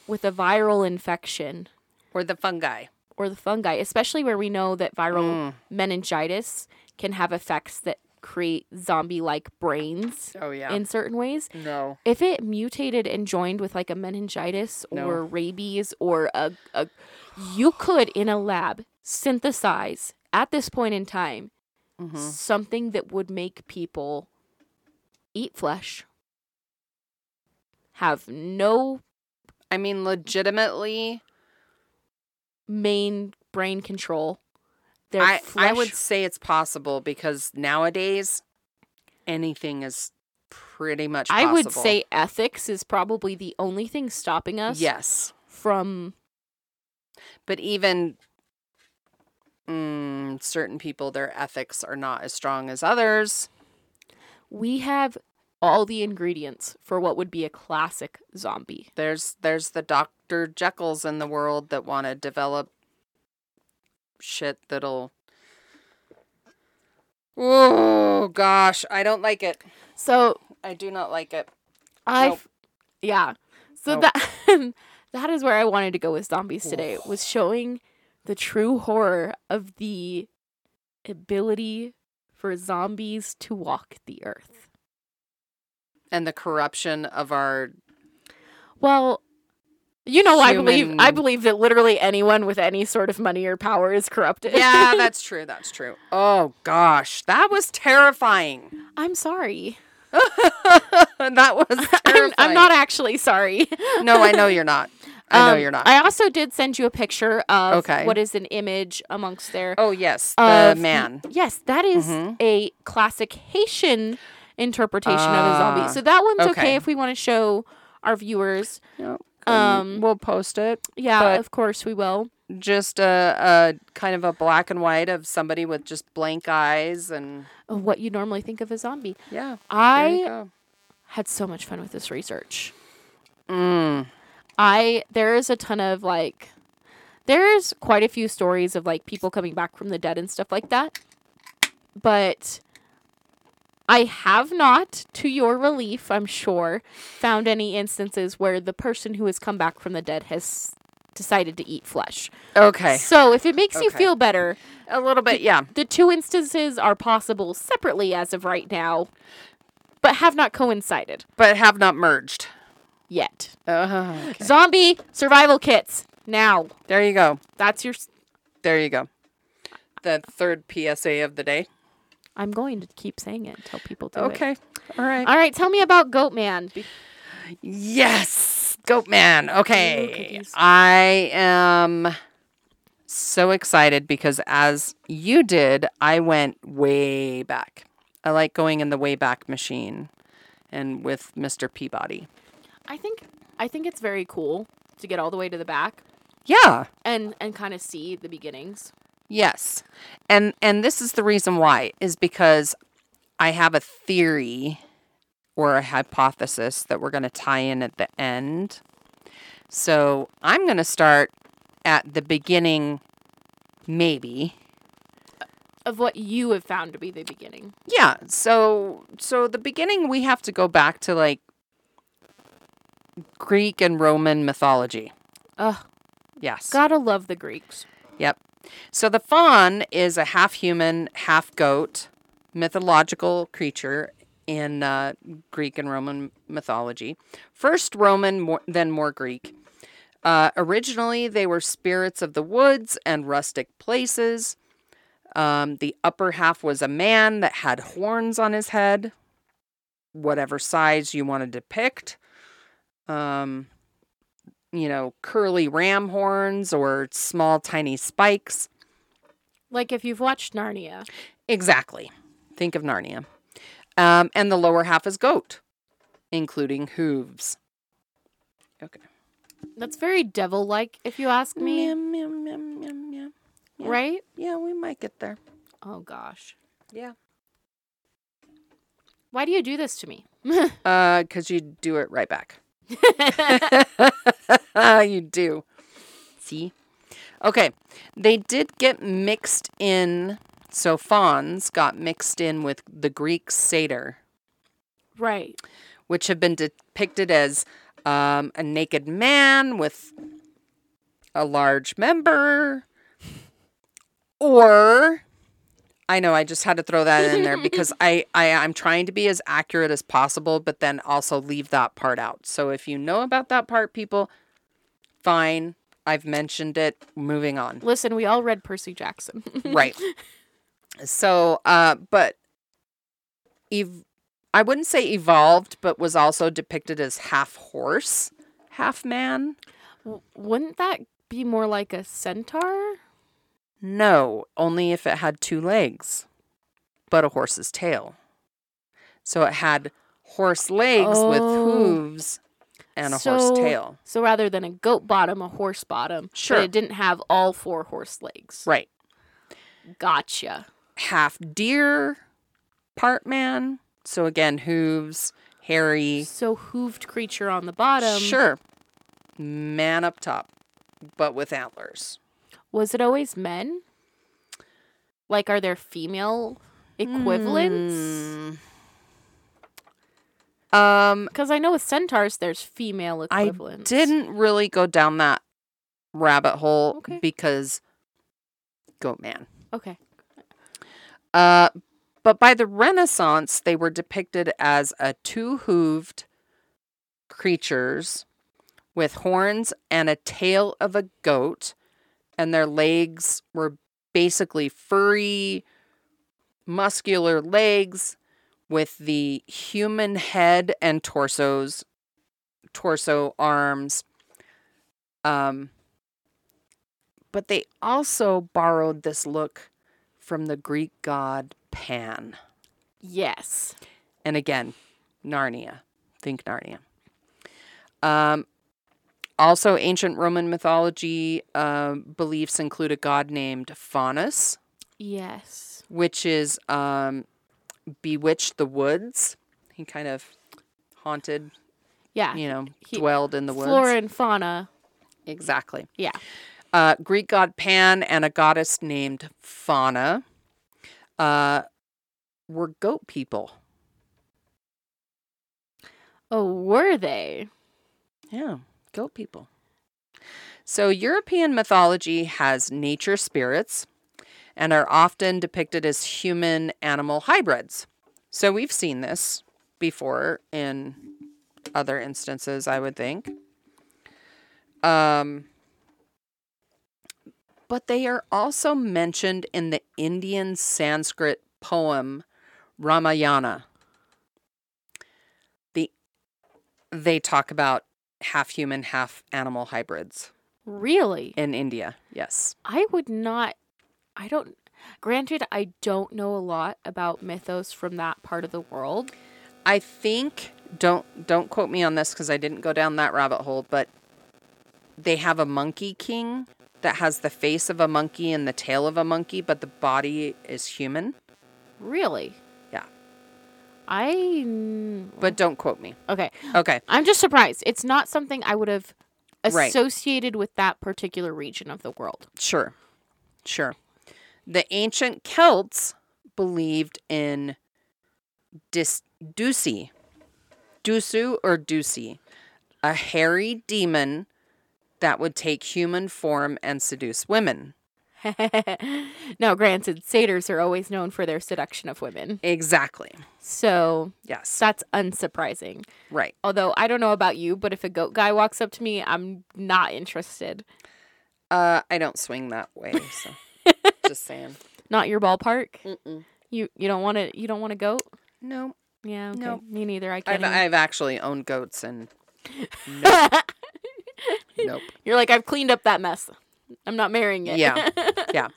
with a viral infection or the fungi or the fungi, especially where we know that viral Mm. meningitis can have effects that create zombie like brains oh yeah in certain ways. no If it mutated and joined with like a meningitis No. or rabies or a, a you could in a lab synthesize at this point in time Mhm. something that would make people eat flesh have no i mean legitimately main brain control. Their I, flesh I would say it's possible because nowadays anything is pretty much I would say ethics is probably the only thing stopping us yes. from but even mm, certain people their ethics are not as strong as others. We have all the ingredients for what would be a classic zombie. there's there's the dr jekylls in the world that want to develop shit that'll oh gosh i don't like it So i do not like it I, Nope. yeah. So Nope. that that is where I wanted to go with zombies today. Was showing the true horror of the ability for zombies to walk the earth. And the corruption of our Well, you know, I believe I believe that literally anyone with any sort of money or power is corrupted. yeah that's true that's true oh gosh that was terrifying I'm sorry. that was terrifying. I'm, I'm not actually sorry. no i know you're not I know Um, you're not. I also did send you a picture of Okay. what is an image amongst there. oh yes, the man. Yes, that is Mhm. a classic Haitian interpretation of a zombie. Ah, So that one's okay, okay. if we want to show our viewers. Yep. Um, we'll post it. Yeah, of course we will. Just a, a kind of a black and white of somebody with just blank eyes and What you normally think of a zombie. yeah. I had so much fun with this research. Mm. I there is a ton of like there's quite a few stories of like people coming back from the dead and stuff like that. But I have not, to your relief, I'm sure, found any instances where the person who has come back from the dead has decided to eat flesh. Okay. So if it makes you feel better, A little bit, yeah. the two instances are possible separately as of right now, but have not coincided But have not merged. yet. Uh, huh. Zombie survival kits now. there you go. That's your. s- There you go. The third PSA of the day. I'm going to keep saying it until people do it. Okay. All right. All right, tell me about Goat Man. Be- Yes, Goat Man. Okay. I am so excited because as you did, I went way back. I like going in the way back machine and with Mr. Peabody. I think I think it's very cool to get all the way to the back Yeah. and and kind of see the beginnings. Yes. And and this is the reason why is because I have a theory or a hypothesis that we're going to tie in at the end. So, I'm going to start at the beginning maybe. Of what you have found to be the beginning. Yeah. So so the beginning we have to go back to like Greek and Roman mythology. Ugh, Yes. gotta love the Greeks. Yep. So the faun is a half human, half goat mythological creature in uh, Greek and Roman mythology. First Roman, more, then more Greek. Uh, originally, they were spirits of the woods and rustic places. Um, the upper half was a man that had horns on his head, whatever size you want to depict. Um, you know, curly ram horns or small, tiny spikes. Like if you've watched Narnia. Exactly. Think of Narnia. Um, and the lower half is goat, including hooves. Okay. That's very devil-like, if you ask me. Meow, meow, meow, meow, meow. Yeah. Right? Yeah, we might get there. Oh gosh. Yeah. Why do you do this to me? Uh, cause you do it right back. you do. See? Okay. They did get mixed in. So fauns got mixed in with the Greek satyr, right. which have been depicted as um, a naked man with a large member. Or I know I just had to throw that in there because I, I I'm trying to be as accurate as possible, but then also leave that part out. So if you know about that part, people, fine. I've mentioned it. Moving on. Listen, we all read Percy Jackson. right. So, uh, but ev- I wouldn't say evolved, but was also depicted as half horse, half man. W- Wouldn't that be more like a centaur? No, only if it had two legs, but a horse's tail. So it had horse legs with Oh. hooves and a horse tail. So rather than a goat bottom, a horse bottom. Sure. But it didn't have all four horse legs. Right. Gotcha. Half deer, part man. So again, hooves, hairy. So hooved creature on the bottom. Sure. Man up top, but with antlers. Was it always men? Like, are there female equivalents? Mm. Um, Because I know with centaurs, there's female equivalents. I didn't really go down that rabbit hole Okay. because goat man. Okay. Uh, but by the Renaissance, they were depicted as a two-hooved creatures with horns and a tail of a goat, and their legs were basically furry, muscular legs with the human head and torsos, torso, arms, Um, but they also borrowed this look from the Greek god Pan. Yes. And again, Narnia. Think Narnia. Um, also, ancient Roman mythology uh, beliefs include a god named Faunus, Yes. which is um, bewitched the woods. He kind of haunted, Yeah. you know, He- dwelled in the woods. Flora and fauna. Exactly. Yeah. Uh, Greek god Pan and a goddess named Fauna uh, were goat people. Oh, were they? Yeah, goat people. So, European mythology has nature spirits and are often depicted as human animal hybrids. So, we've seen this before in other instances, I would think. Um, but they are also mentioned in the Indian Sanskrit poem Ramayana. The they talk about half human, half animal hybrids Really? in India. Yes. I would not. I don't. Granted, I don't know a lot about mythos from that part of the world. I think don't don't quote me on this because I didn't go down that rabbit hole, but they have a monkey king that has the face of a monkey and the tail of a monkey, but the body is human. Really? I. But don't quote me. Okay. Okay. I'm just surprised. It's not something I would have Right. associated with that particular region of the world. Sure. Sure. The ancient Celts believed in Dis- Dusi. Dusu or Dusi, a hairy demon that would take human form and seduce women. now, granted, satyrs are always known for their seduction of women. Exactly. So Yes. that's unsurprising. Right. Although I don't know about you, but if a goat guy walks up to me, I'm not interested. Uh, I don't swing that way, so just saying. Not your ballpark. Mm-mm. You you don't want to you don't want a goat? No, Yeah, okay. Nope. Me neither. I I've can't. I've actually owned goats and nope, nope. You're like I've cleaned up that mess. I'm not marrying it. Yeah. Yeah.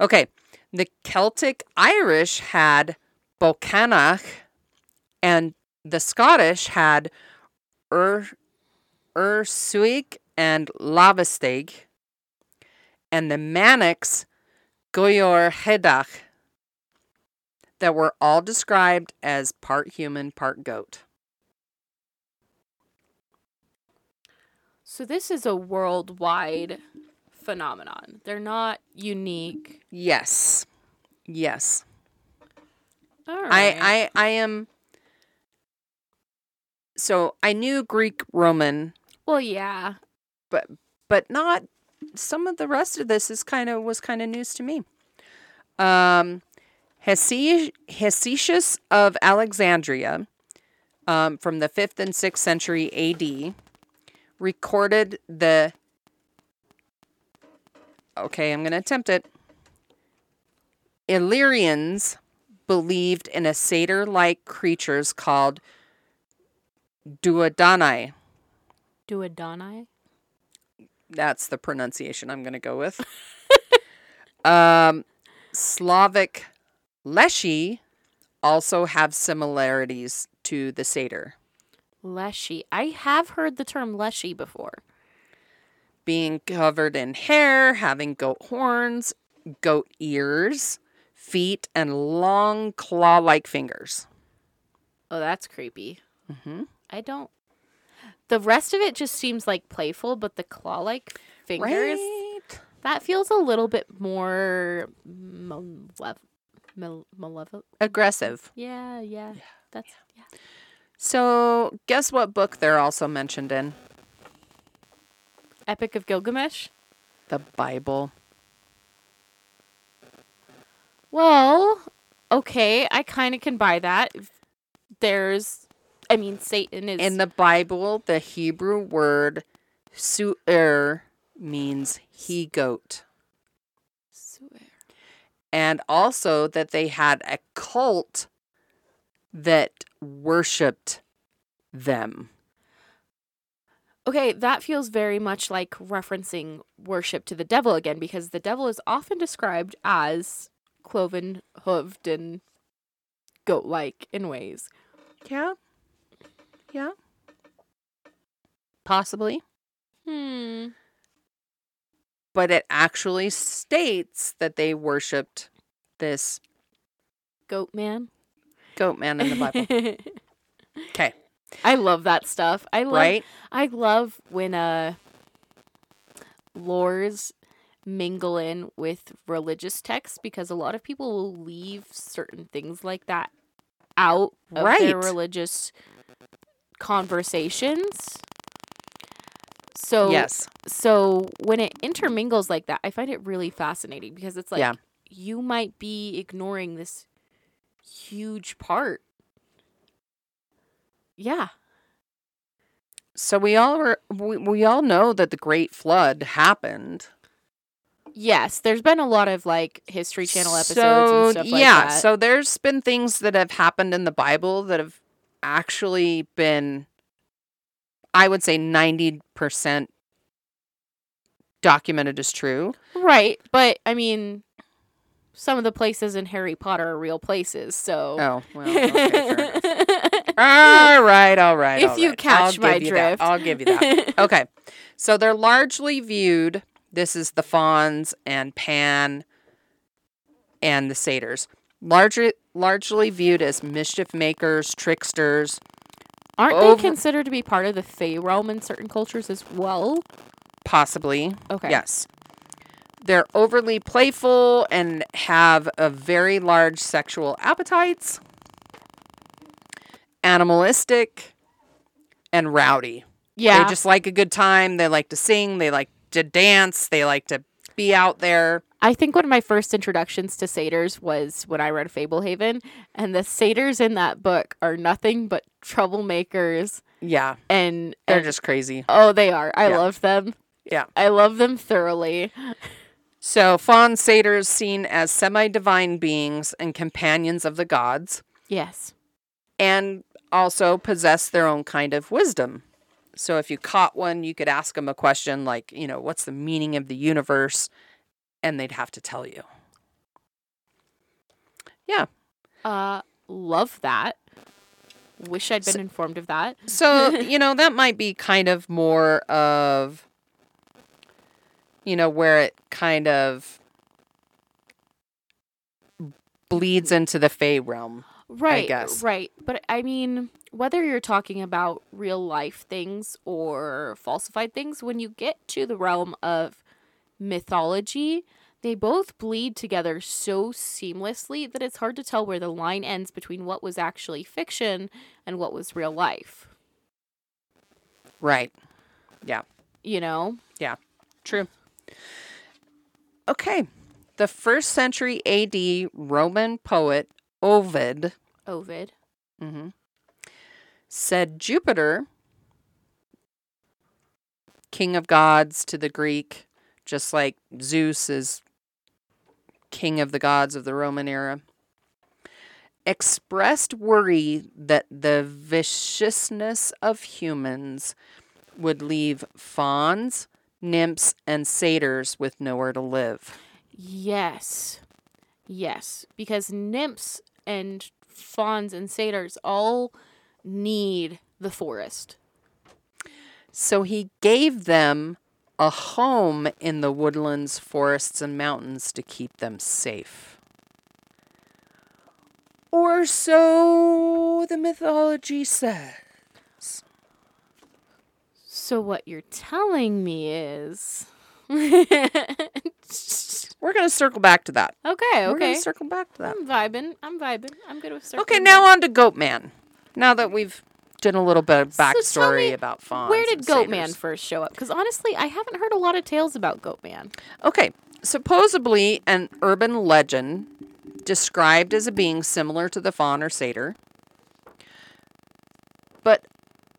Okay. The Celtic Irish had Bolcanach and the Scottish had Ur Ursuig and Lavastig and the Manx Goyor Hedach that were all described as part human, part goat. so this is a worldwide phenomenon. They're not unique. Yes. Yes. All right. I, I I am so I knew Greek Roman, well, yeah. but but not some of the rest of this is kind of was kind of news to me. Um Hesychius of Alexandria um, from the 5th and 6th century AD recorded the Okay, I'm going to attempt it. Illyrians believed in a satyr like creatures called duodani. Duodani. That's the pronunciation I'm going to go with. um, Slavic Leshy also have similarities to the satyr, Leshy. I have heard the term leshy before. Being covered in hair, having goat horns, goat ears, feet, and long claw like fingers. Oh, that's creepy. hmm I don't. The rest of it just seems like playful, but the claw-like fingers Right? that feels a little bit more malev- mal- malevolent. Aggressive. Yeah, yeah. That's yeah. So, guess what book they're also mentioned in? Epic of Gilgamesh. The Bible. Well, okay, I kind of can buy that. There's, I mean, Satan is In the Bible, the Hebrew word su'er means he goat. Su'er. And also that they had a cult that worshipped them. Okay, that feels very much like referencing worship to the devil again because the devil is often described as cloven hooved and goat like in ways. Yeah. Yeah. Possibly. Hmm. But it actually states that they worshipped this Goat man. goat man in the Bible. Okay. I love that stuff. I love right? I love when uh lores mingle in with religious texts because a lot of people will leave certain things like that out of their religious conversations. So yes. so when it intermingles like that, I find it really fascinating because it's like Yeah. you might be ignoring this huge part. Yeah. So we all are, we, we all know that the great flood happened. Yes, there's been a lot of like History Channel episodes so, and stuff like yeah, that. so there's been things that have happened in the Bible that have actually been I would say 90% documented as true. right, but I mean, some of the places in Harry Potter are real places, so. Oh, well, okay. All right, all right. If all you right. catch I'll my give you that. drift. I'll give you that. Okay. So they're largely viewed, this is the fauns and Pan and the satyrs. Largely, largely viewed as mischief makers, tricksters. Aren't Over- they considered to be part of the Fey realm in certain cultures as well? Possibly. Okay. Yes. They're overly playful and have a very large sexual appetites, animalistic, and rowdy. Yeah. They just like a good time. They like to sing. They like to dance. They like to be out there. I think one of my first introductions to satyrs was when I read Fablehaven, and the satyrs in that book are nothing but troublemakers, Yeah, and, they're and- just crazy. oh, they are. I Yeah. love them. Yeah. I love them thoroughly. So, faun satyrs seen as semi divine beings and companions of the gods, Yes. and also possess their own kind of wisdom. So, if you caught one, you could ask them a question like, you know, what's the meaning of the universe? And they'd have to tell you. Yeah. Uh, love that. Wish I'd been informed of that. So, you know, that might be kind of more of, you know, where it kind of bleeds into the Fey realm. Right. guess. Right. But I mean, whether you're talking about real life things or falsified things, when you get to the realm of mythology, they both bleed together so seamlessly that it's hard to tell where the line ends between what was actually fiction and what was real life. Right. Yeah. You know? Yeah. True. Okay. The first century AD Roman poet Ovid Ovid. mhm, said Jupiter, king of gods to the Greek, just like Zeus is king of the gods of the Roman era, expressed worry that the viciousness of humans would leave fauns, nymphs, and satyrs with nowhere to live. Yes. Yes. Because nymphs and fauns and satyrs all need the forest. So he gave them a home in the woodlands, forests, and mountains to keep them safe. Or so the mythology says. So what you're telling me is We're going to circle back to that. Okay, okay. We're gonna circle back to that. I'm vibing. I'm vibing. I'm good with circling Okay, back. now on to Goatman. Now that we've done a little bit of So backstory me, about Faun. Where did Goatman satyrs. first show up? Because honestly, I haven't heard a lot of tales about Goatman. Okay, supposedly an urban legend described as a being similar to the faun or satyr, but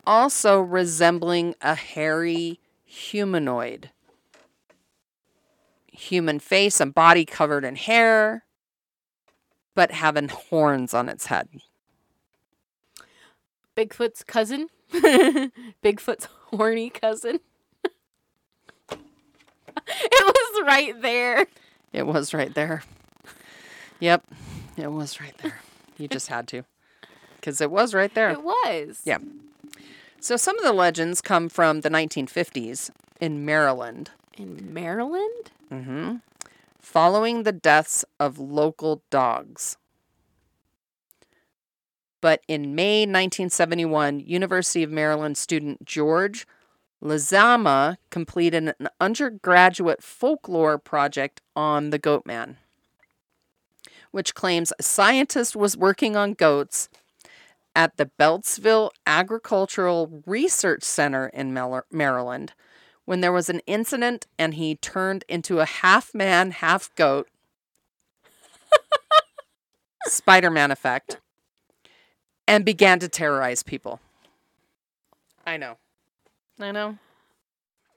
also resembling a hairy humanoid. Human face and body covered in hair, but having horns on its head. Bigfoot's cousin. Bigfoot's horny cousin. it was right there. It was right there. Yep, it was right there. You just had to. Because it was right there. It was. Yeah. So some of the legends come from the 1950s in Maryland. In Maryland? Hmm Following the deaths of local dogs. But in May 1971, University of Maryland student George Lazama completed an undergraduate folklore project on the goat man, which claims a scientist was working on goats at the Beltsville Agricultural Research Center in Maryland when there was an incident and he turned into a half man, half goat. Spider Man effect. And began to terrorize people. I know. I know.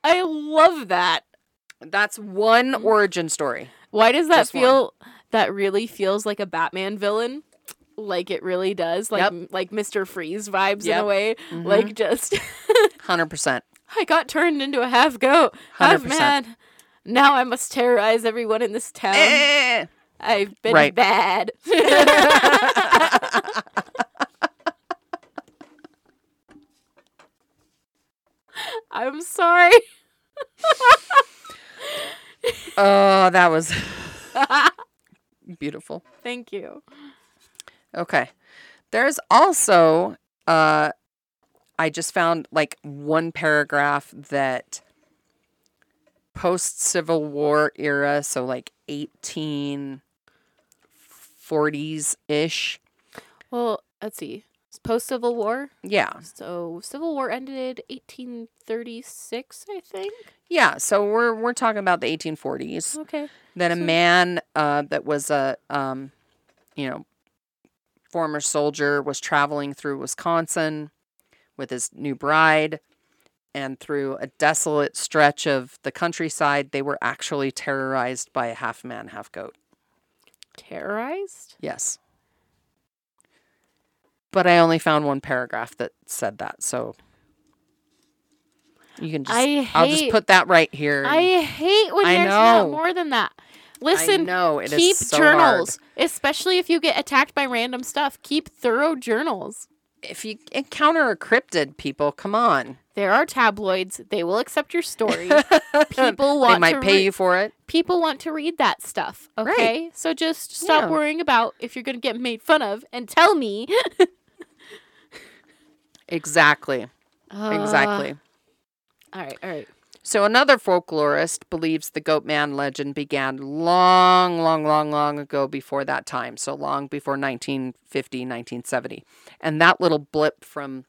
I love that. That's one origin story. Why does that Just one. feel that really feels like a Batman villain? Like it really does. Like Yep. like Mr. Freeze vibes in a way. Mhm. Like just 100%. I got turned into a half goat, half 100%. man. Now I must terrorize everyone in this town. Eh. I've been Right. bad. I'm sorry. oh, that was beautiful. Thank you. Okay. There's also uh I just found like one paragraph that post Civil War era, so like 1840s ish. Well, let's see. Post Civil War. Yeah. So Civil War ended 1836, I think. Yeah, so we're we're talking about the 1840s. Okay. Then a So- man uh that was a um you know former soldier was traveling through Wisconsin with his new bride and through a desolate stretch of the countryside they were actually terrorized by a half man half goat. Terrorized? Yes. But I only found one paragraph that said that. So you can just I I'll just put that right here. I hate when I there's not more than that. Listen, is keep so hard. journals, especially if you get attacked by random stuff. Keep thorough journals. If you encounter a cryptid, people, come on. There are tabloids. They will accept your story. People want. they might to pay re- you for it. People want to read that stuff. Right. Okay? So just stop Yeah. worrying about if you're going to get made fun of and tell me. Exactly. Uh, Exactly. All right, all right. So another folklorist believes the goat man legend began long, long, long, long ago before that time. So long before 1950, 1970. And that little blip from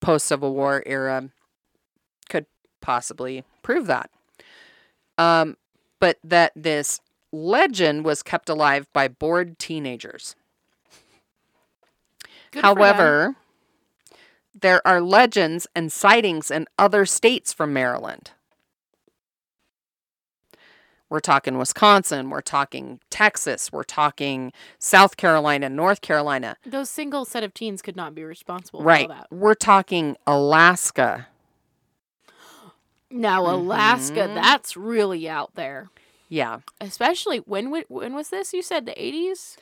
post Civil War era could possibly prove that. Um, but that this legend was kept alive by bored teenagers. Good. However, there are legends and sightings in other states from Maryland. We're talking Wisconsin, we're talking Texas, we're talking South Carolina, North Carolina. those single set of teens could not be responsible Right. for all that. We're talking Alaska. Now, Alaska, Mhm. that's really out there. Yeah. Especially when when was this? You said the 80s?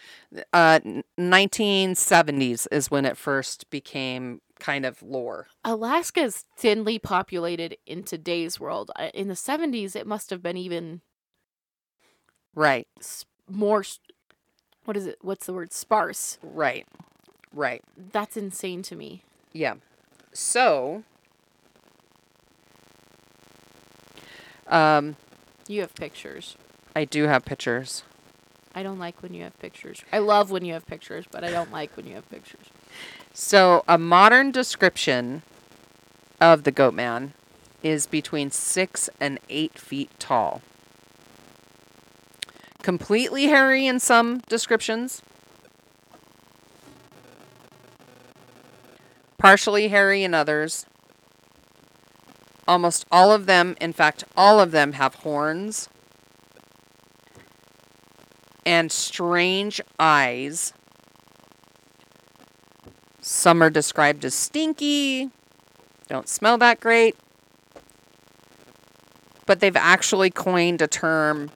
Uh 1970s is when it first became kind of lore. Alaska is thinly populated in today's world. Uh, In the 70s, it must have been even Right. more what is it? What's the word? Sparse. Right. Right. That's insane to me. Yeah. So um You have pictures. I do have pictures. I don't like when you have pictures. I love when you have pictures, but I don't like when you have pictures. So, a modern description of the goat man is between six and eight feet tall. Completely hairy in some descriptions, partially hairy in others. Almost all of them, in fact, all of them have horns and strange eyes. Some are described as stinky, don't smell that great. but they've actually coined a term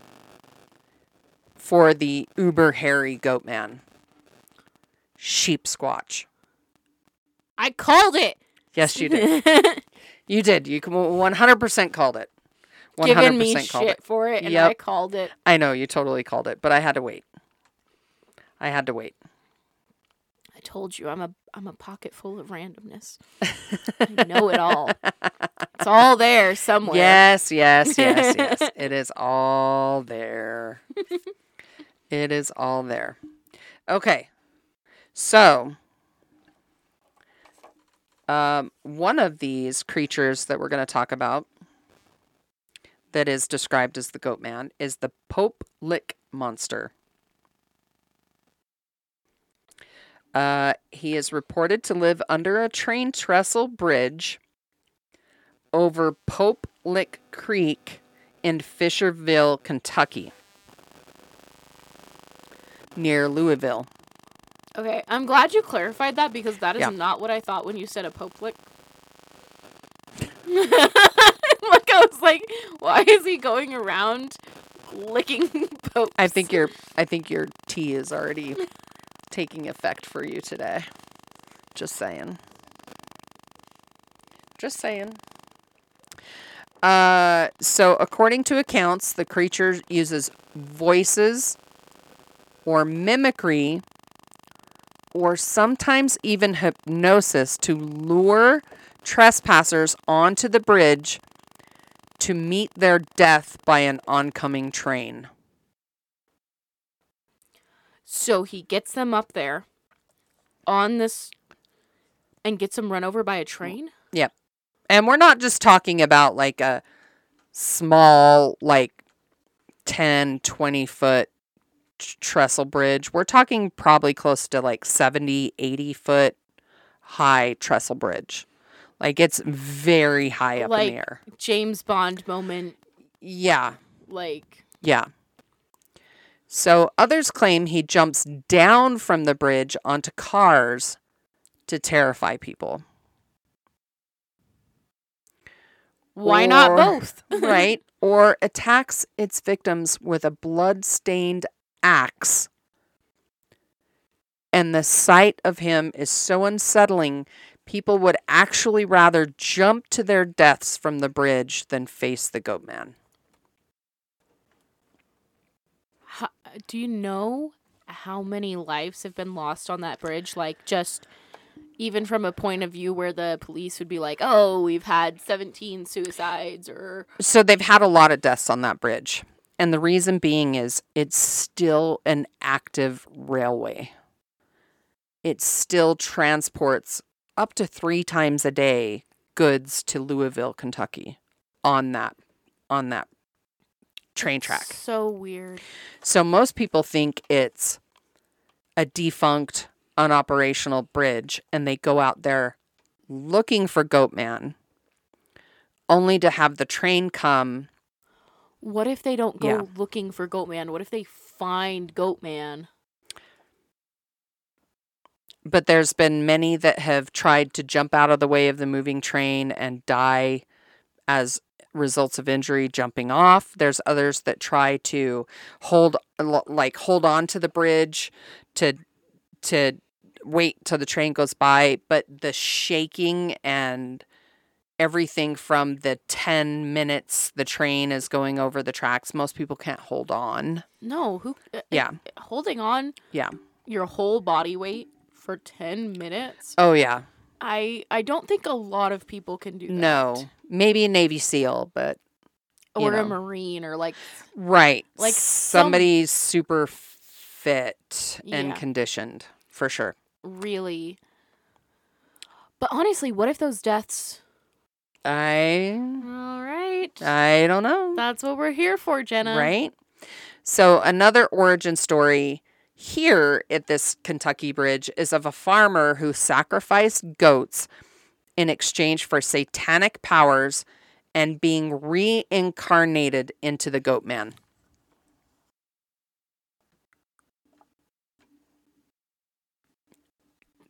for the uber hairy goat man. Sheep squatch. I called it. Yes, you did. you did. You 100% called it. 100% Giving me called shit it. for it, and Yep. I called it. I know you totally called it, but I had to wait. I had to wait. I told you I'm a I'm a pocket full of randomness. I know it all. It's all there somewhere. Yes, yes, yes, yes. it is all there. it is all there. Okay. So, um, one of these creatures that we're going to talk about that is described as the goat man is the Pope Lick monster. Uh, he is reported to live under a train trestle bridge over Pope Lick Creek in Fisherville, Kentucky, near Louisville. Okay, I'm glad you clarified that because that is Yeah. not what I thought when you said a pope lick. like I was like, why is he going around licking popes? I think your I think your tea is already taking effect for you today. Just saying. Just saying. Uh, so according to accounts, the creature uses voices or mimicry or sometimes even hypnosis to lure trespassers onto the bridge to meet their death by an oncoming train. So he gets them up there on this and gets them run over by a train. Yep. And we're not just talking about like a small, like 10, 20 foot trestle bridge. We're talking probably close to like 70, 80 foot high trestle bridge. Like it's very high up in Like- the air. James Bond moment, Yeah. like Yeah. So others claim he jumps down from the bridge onto cars to terrify people. why not both? right? Or attacks its victims with a blood-stained axe. And the sight of him is so unsettling, people would actually rather jump to their deaths from the bridge than face the goat man. Do you know how many lives have been lost on that bridge? Like, just even from a point of view where the police would be like, oh, we've had 17 suicides, or So they've had a lot of deaths on that bridge. And the reason being is it's still an active railway. It still transports up to three times a day goods to Louisville, Kentucky on that on that train track. So weird. So most people think it's a defunct, unoperational bridge, and they go out there looking for Goatman, only to have the train come What if they don't go Yeah. looking for Goatman? What if they find Goatman? but there's been many that have tried to jump out of the way of the moving train and die as results of injury jumping off there's others that try to hold like hold on to the bridge to to wait till the train goes by but the shaking and everything from the 10 minutes the train is going over the tracks most people can't hold on No, who? uh, Yeah. holding on. Yeah. Your whole body weight for 10 minutes. oh yeah I I don't think a lot of people can do that. no maybe a navy seal but Or a marine or like Right. Like Like some- somebody's super fit and Yeah. conditioned for sure. really. But honestly, what if those deaths? I All right. I don't know. That's what we're here for, Jenna. Right? So another origin story here at this Kentucky bridge is of a farmer who sacrificed goats in exchange for satanic powers and being reincarnated into the goat man.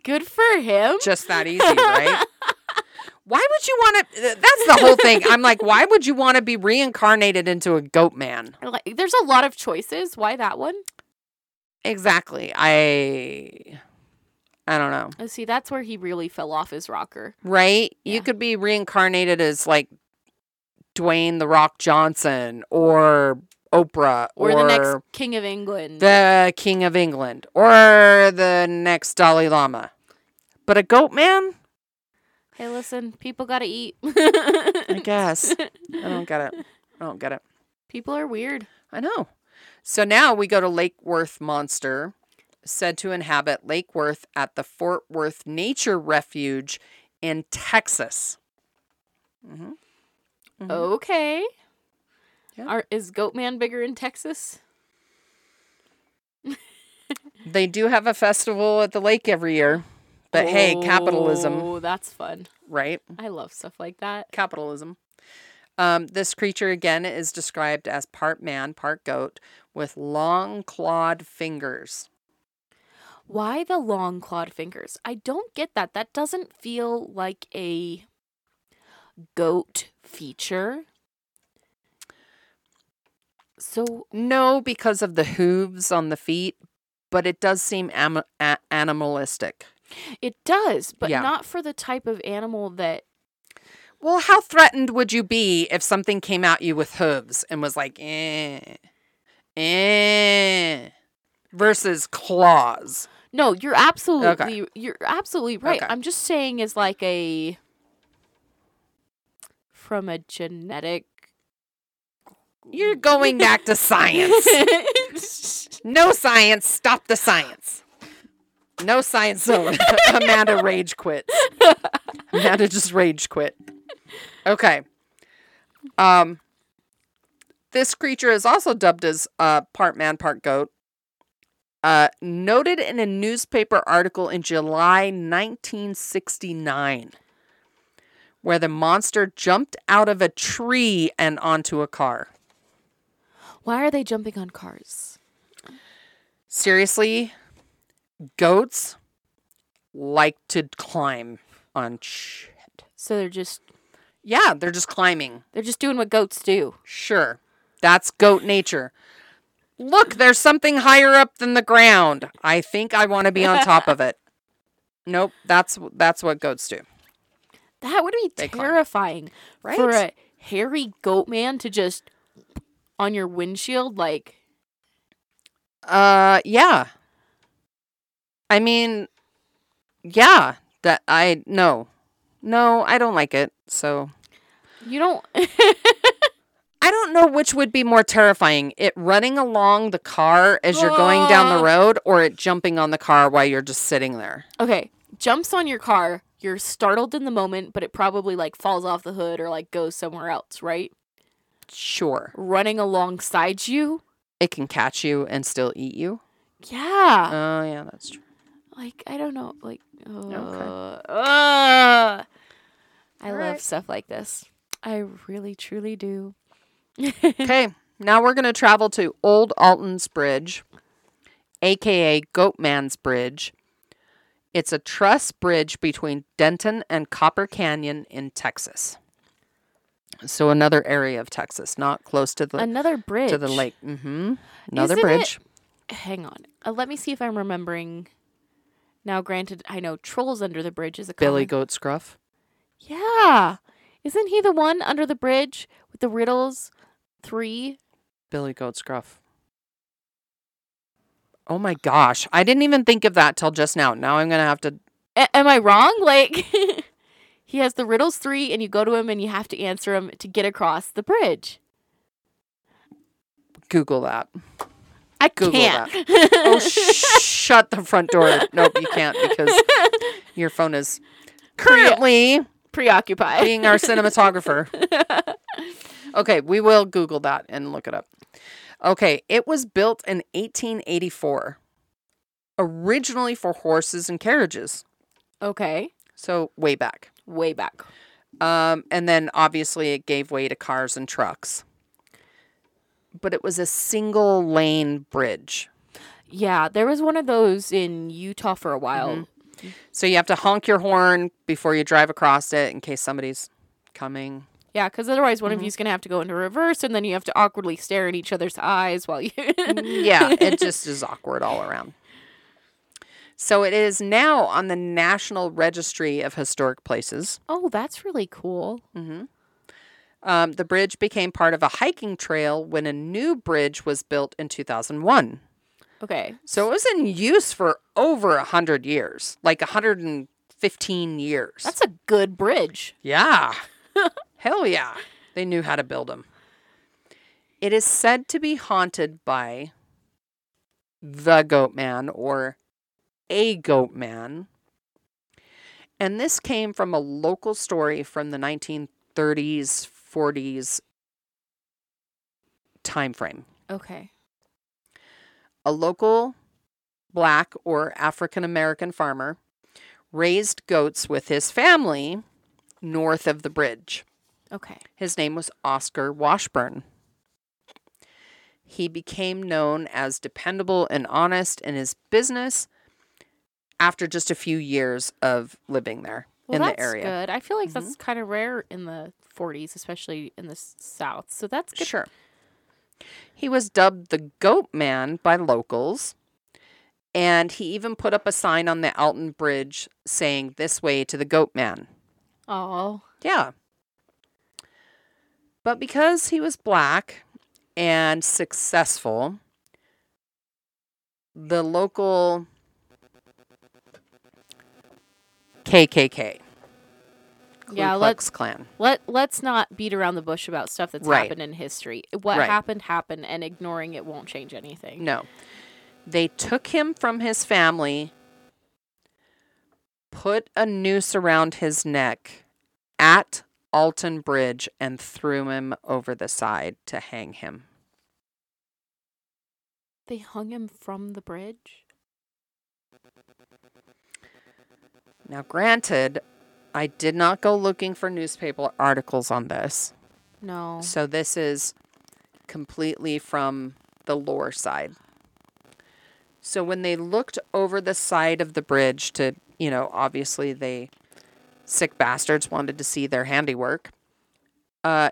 Good for him. Just that easy, right? Why would you want to? That's the whole thing. I'm like, why would you want to be reincarnated into a goat man? Like, there's a lot of choices. Why that one? Exactly. I. I don't know. Uh, See, that's where he really fell off his rocker. Right? Yeah. You could be reincarnated as like Dwayne the Rock Johnson or Oprah Or, the next king of England. the King of England or the next Dalai Lama. But a goat man? hey, listen, people gotta eat. I guess. I don't get it. I don't get it. people are weird. I know. So now we go to Lake Worth Monster, said to inhabit Lake Worth at the Fort Worth Nature Refuge in Texas. hmm Mhm. Okay. Yeah. Are, is Goatman bigger in Texas? They do have a festival at the lake every year. But hey, capitalism, Oh, that's fun. right? I love stuff like that. Capitalism. Um, this creature again is described as part man, part goat, with long clawed fingers. Why the long clawed fingers? I don't get that. That doesn't feel like a goat feature. So, No, because of the hooves on the feet, but it does seem am- a- animalistic. it does, but Yeah. not for the type of animal that Well, how threatened would you be if something came at you with hooves and was like, eh, eh, versus claws? No, you're absolutely you're absolutely right. Okay. I'm just saying is like a from a genetic You're going back to science. No science. Stop the science. No science zone. Amanda rage quit. Amanda just rage quit. Okay. Um. This creature is also dubbed as uh, part man, part goat. Uh, noted in a newspaper article in July 1969, where the monster jumped out of a tree and onto a car. Why are they jumping on cars? Seriously, goats like to climb on shit. So they're just Yeah, they're just climbing. they're just doing what goats do. Sure. That's goat nature. Look, there's something higher up than the ground. I think I want to be on top of it. Nope, that's that's what goats do. That would be They terrifying Right? for a hairy goat man to just on your windshield like Uh yeah. I mean yeah, that I no. No, I don't like it. So you don't I don't know which would be more terrifying it running along the car as you're going down the road or it jumping on the car while you're just sitting there. Okay, jumps on your car, you're startled in the moment, but it probably like falls off the hood or like goes somewhere else, right? Sure. Running alongside you? It can catch you and still eat you. Yeah. Oh, yeah, that's true. like I don't know, like uh, Okay. uh, I love Alright. stuff like this. I really truly do. Okay, now we're going to travel to Old Alton's Bridge, aka Goatman's Bridge. It's a truss bridge between Denton and Copper Canyon in Texas. So another area of Texas, not close to the Another bridge to the lake. Mm-hmm. Another Isn't it- bridge. Hang on, uh, let me see if I'm remembering. Now, granted, I know trolls under the bridge is a Billy common- Goat Scruff. Yeah, isn't he the one under the bridge the riddles? Three. Billy Goat Scruff. Oh my gosh. I didn't even think of that till just now. Now I'm going to have to A- am I wrong? Like, he has the riddles three, and you go to him and you have to answer him to get across the bridge. Google that. I Google can't. Oh, sh- shut the front door. Nope, you can't because your phone is currently preoccupied. being our cinematographer. Okay, we will Google that and look it up. Okay, it was built in 1884, originally for horses and carriages. okay, So, way back. way back. Um, and then obviously it gave way to cars and trucks. But it was a single lane bridge. Yeah, there was one of those in Utah for a while. So you have to honk your horn before you drive across it in case somebody's coming. Yeah, because otherwise one of Mhm. you's gonna have to go into reverse, and then you have to awkwardly stare in each other's eyes while you. yeah, it just is awkward all around. So it is now on the National Registry of Historic Places. oh, that's really cool. hmm Um, the bridge became part of a hiking trail when a new bridge was built in 2001. Okay. So it was in use for over a hundred years, like 115 years. That's a good bridge. yeah, hell yeah, they knew how to build them. It is said to be haunted by the Goat Man or a Goat Man, and this came from a local story from the 1930s, 40s time frame. Okay. a local black or African American farmer raised goats with his family north of the bridge. Okay. His name was Oscar Washburn. He became known as dependable and honest in his business after just a few years of living there Well, in that's the area. That's good. I feel like Mhm. that's kind of rare in the 40s, especially in the South. So that's good. Sure. He was dubbed the Goat Man by locals, and he even put up a sign on the Alton Bridge saying, This way to the Goat Man. Oh. Yeah. But because he was black and successful, the local KKK, Ku Yeah, Klux let's Klan, let let's not beat around the bush about stuff that's Right. happened in history. What Right. happened happened, and ignoring it won't change anything. No. They took him from his family, put a noose around his neck at Alton Bridge, and threw him over the side to hang him. They hung him from the bridge. Now, granted, I did not go looking for newspaper articles on this. No. So, this is completely from the lore side. So, when they looked over the side of the bridge to, you know, obviously they sick bastards wanted to see their handiwork. Uh,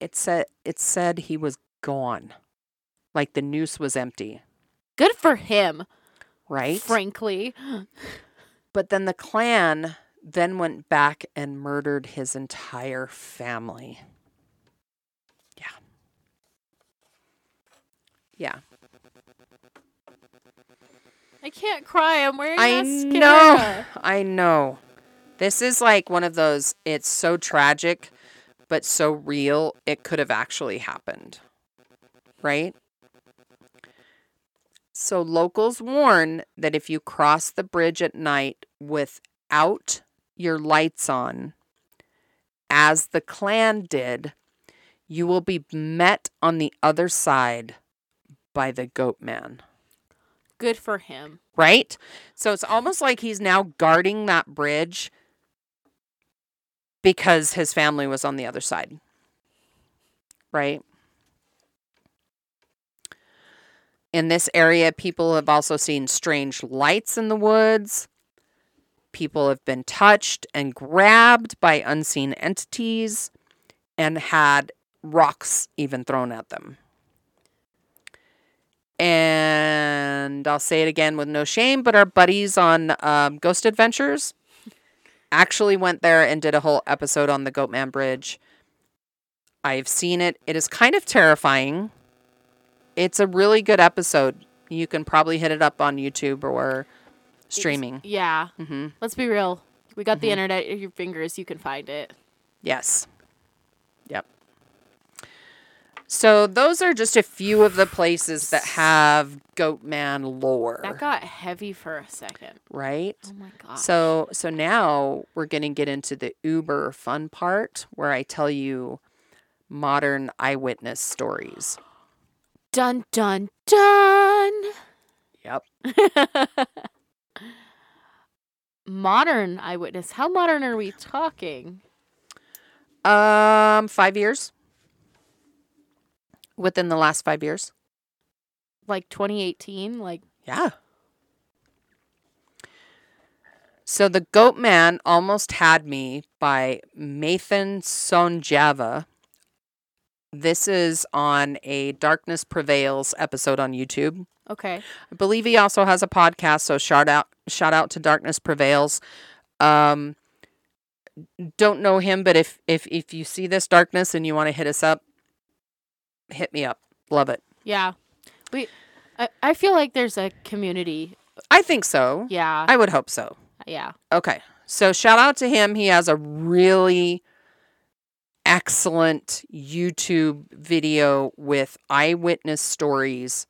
it said it said he was gone, like the noose was empty, Good for him. right? Frankly. But then the Klan then went back and murdered his entire family. Yeah. Yeah. I can't cry. I'm wearing I mascara. know. I know. This is like one of those, it's so tragic, but so real, it could have actually happened. Right? So locals warn that if you cross the bridge at night without your lights on, as the Klan did, you will be met on the other side by the goat man Good for him. right? So it's almost like he's now guarding that bridge because his family was on the other side. Right? In this area, people have also seen strange lights in the woods. People have been touched and grabbed by unseen entities and had rocks even thrown at them. And I'll say it again with no shame, but our buddies on um, Ghost Adventures actually went there and did a whole episode on the Goatman Bridge. I've seen it. It is kind of terrifying. It's a really good episode. You can probably hit it up on YouTube or streaming. Yeah. hmm Let's be real. We got the Mhm. internet at your fingers. You can find it. Yes. Yep. So those are just a few of the places that have Goatman lore, That got heavy for a second. right? Oh my god. So so now we're going to get into the uber fun part where I tell you modern eyewitness stories. dun dun dun. Yep. modern eyewitness. How modern are we talking? Um 5 years. Within the last 5 years. Like 2018? Like Yeah. So the Goat Man almost had me by Mathan Sonjava. This is on a Darkness Prevails episode on YouTube. Okay. I believe he also has a podcast, so shout out shout out to Darkness Prevails. Um don't know him, but if if if you see this darkness and you want to hit us up, hit me up. Love it. Yeah. We I, I feel like there's a community. I think so. Yeah. I would hope so. yeah. Okay. So shout out to him. He has a really excellent YouTube video with eyewitness stories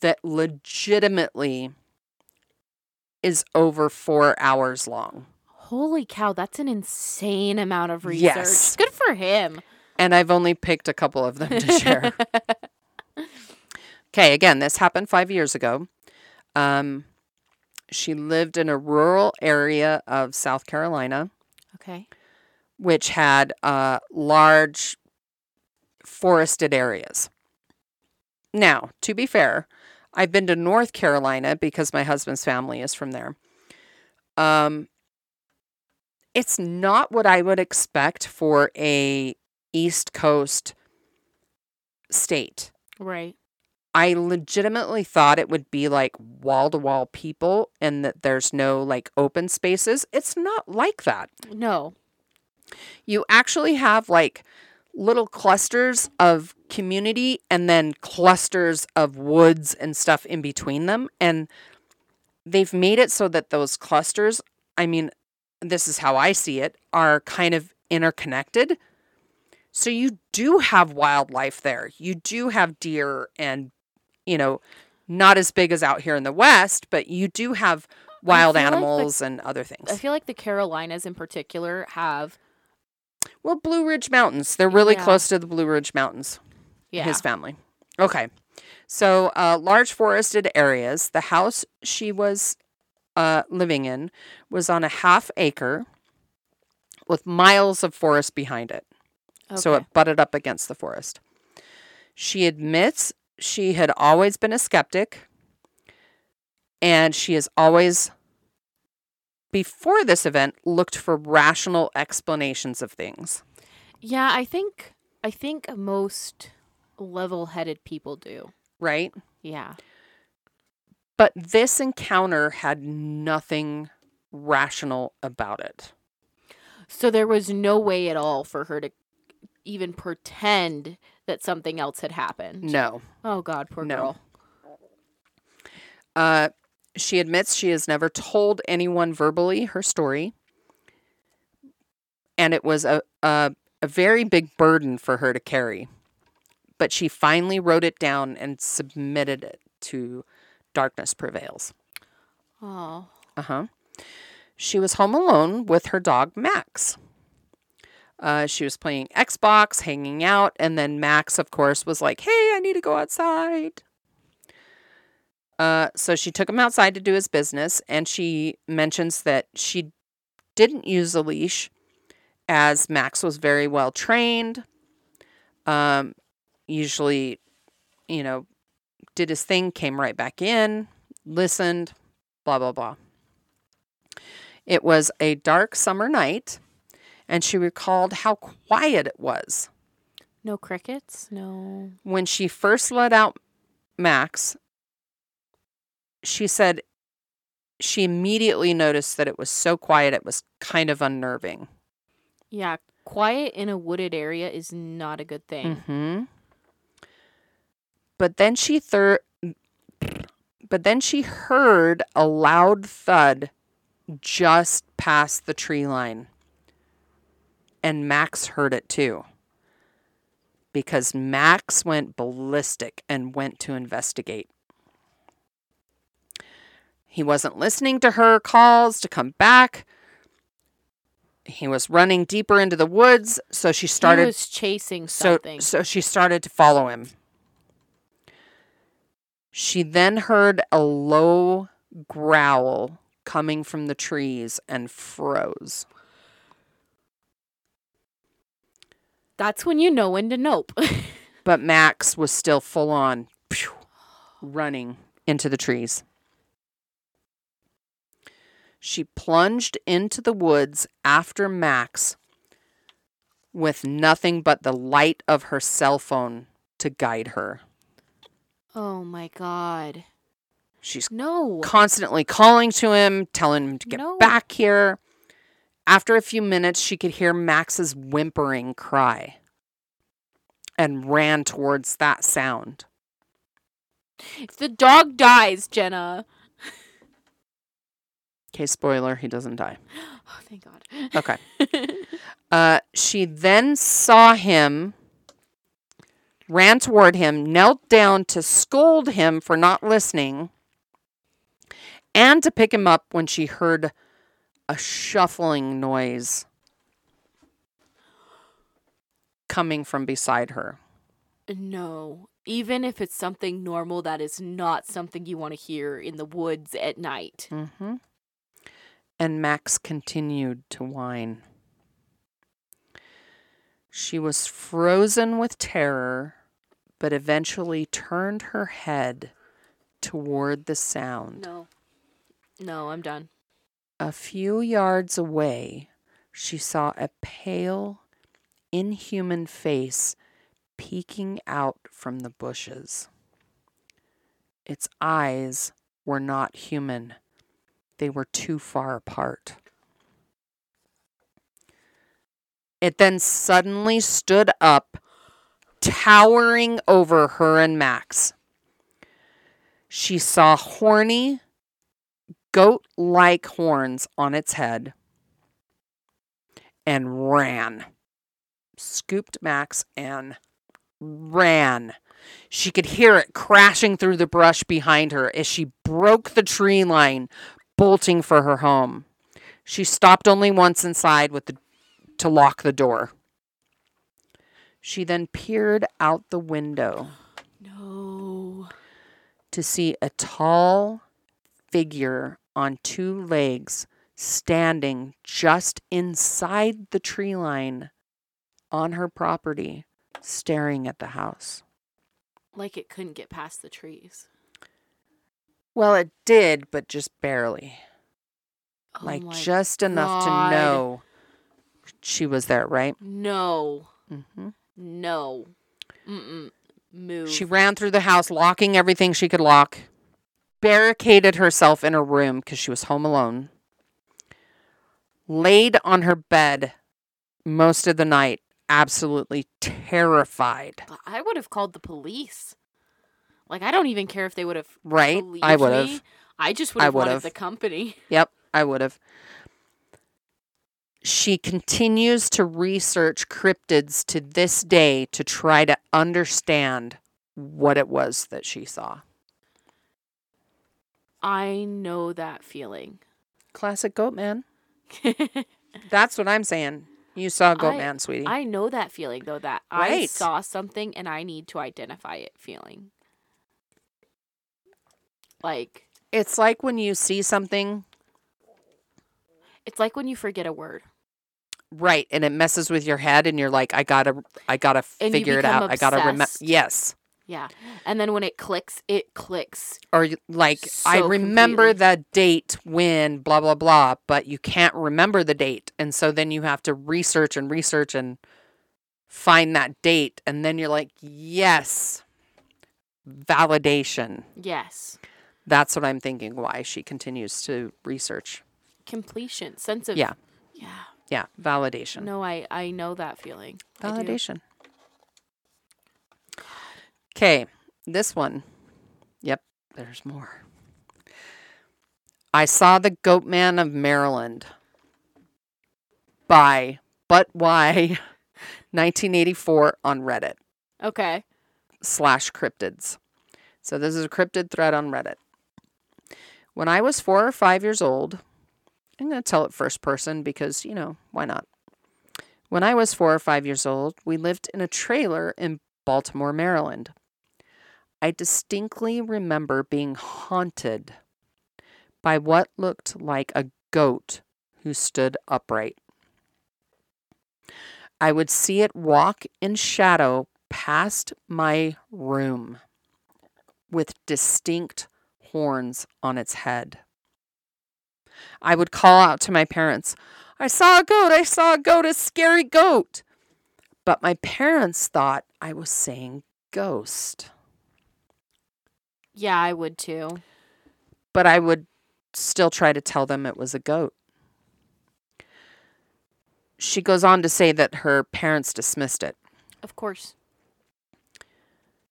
that legitimately is over four hours long. Holy cow, that's an insane amount of research. Yes. Good for him. And I've only picked a couple of them to share. Okay, again, this happened five years ago. Um, she lived in a rural area of South Carolina. okay. which had uh, large forested areas. Now, to be fair, I've been to North Carolina because my husband's family is from there. Um, it's not what I would expect for a East Coast state. Right. I legitimately thought it would be like wall to wall people and that there's no like open spaces. It's not like that. No. you actually have like little clusters of community and then clusters of woods and stuff in between them and they've made it so that those clusters i mean this is how i see it are kind of interconnected so you do have wildlife there you do have deer and you know not as big as out here in the west but you do have wild feel like the- animals and other things I feel like the Carolinas in particular have Well, Blue Ridge Mountains. They're really Yeah. close to the Blue Ridge Mountains. yeah. His family. Okay. So, uh, large forested areas. The house she was uh, living in was on a half acre with miles of forest behind it. So it butted up against the forest. She admits she had always been a skeptic and she has always before this event looked for rational explanations of things. Yeah, I think I think most level-headed people do. right? Yeah. But this encounter had nothing rational about it. So there was no way at all for her to even pretend that something else had happened. No. Oh God, poor No. girl. Uh, she admits she has never told anyone verbally her story. And it was a, a, a very big burden for her to carry. But she finally wrote it down and submitted it to Darkness Prevails. Oh. Uh huh. She was home alone with her dog Max. Uh, she was playing Xbox, hanging out, and then Max, of course, was like, "Hey, I need to go outside." Uh, so she took him outside to do his business, and she mentions that she didn't use a leash, as Max was very well trained. Um, usually, you know, did his thing, came right back in, listened, blah blah blah. It was a dark summer night, and she recalled how quiet it was. No crickets? No. When she first let out Max, she said she immediately noticed that it was so quiet it was kind of unnerving. Yeah, quiet in a wooded area is not a good thing. hmm But then she thir- but then she heard a loud thud just past the tree line. And Max heard it too. Because Max went ballistic and went to investigate. He wasn't listening to her calls to come back. He was running deeper into the woods, so she started He was chasing so, something. so she started to follow him. She then heard a low growl coming from the trees and froze. That's when you know when to nope. But Max was still full on phew, running into the trees. She plunged into the woods after Max with nothing but the light of her cell phone to guide her. Oh my god. She's No. constantly calling to him, telling him to get No. back here. After a few minutes, she could hear Max's whimpering cry and ran towards that sound. If the dog dies, Jenna. Okay, spoiler, he doesn't die. Oh, thank God. Okay. Uh, she then saw him, ran toward him, knelt down to scold him for not listening, and to pick him up when she heard a shuffling noise coming from beside her. no. Even if it's something normal, that is not something you want to hear in the woods at night. Mm-hmm. And Max continued to whine. She was frozen with terror, but eventually turned her head toward the sound. No. No, I'm done. A few yards away, she saw a pale, inhuman face peeking out from the bushes. Its eyes were not human, they were too far apart. It then suddenly stood up, towering over her and Max. She saw horny, goat like horns on its head and ran. Scooped Max and ran. She could hear it crashing through the brush behind her as she broke the tree line, bolting for her home. She stopped only once inside with the, to lock the door. She then peered out the window No. to see a tall figure on two legs standing just inside the tree line on her property, staring at the house. Like it couldn't get past the trees. Well, it did, but just barely. Oh like just enough God. to know she was there, right? No. Mm-hmm. No. Mm-mm. Move. She ran through the house, locking everything she could lock, barricaded herself in her room because she was home alone, laid on her bed most of the night, absolutely terrified. I would have called the police. Like I don't even care if they would have Right? I would have. I just would have wanted the company. Yep, I would have. She continues to research cryptids to this day to try to understand what it was that she saw. I know that feeling. Classic goat man. That's what I'm saying. You saw goat I- man, sweetie. I know that feeling though that I saw something and I need to identify it feeling. Like it's like when you see something it's like when you forget a word. right and it messes with your head and you're like I got to I got to figure it out. I got to remember. Yes. Yeah. And then when it clicks, it clicks. Or like I remember completely. the date when blah blah blah, but you can't remember the date. And so then you have to research and research and find that date and then you're like, "Yes." Validation. Yes. That's what I'm thinking why she continues to research. Completion. Sense of Yeah. Yeah. Yeah, validation. No, I I know that feeling. Validation. Okay, this one. Yep, there's more. I saw the Goat Man of Maryland by But Why 1984 on Reddit Okay. slash cryptids. So this is a cryptid thread on Reddit. When I was four or five years old, I'm going to tell it first person because, you know, why not? When I was four or five years old, we lived in a trailer in Baltimore, Maryland. I distinctly remember being haunted by what looked like a goat who stood upright. I would see it walk in shadow past my room with distinct horns on its head. I would call out to my parents, I saw a goat, I saw a goat, a scary goat. But my parents thought I was saying ghost. Yeah, I would too. But I would still try to tell them it was a goat. She goes on to say that her parents dismissed it. Of course.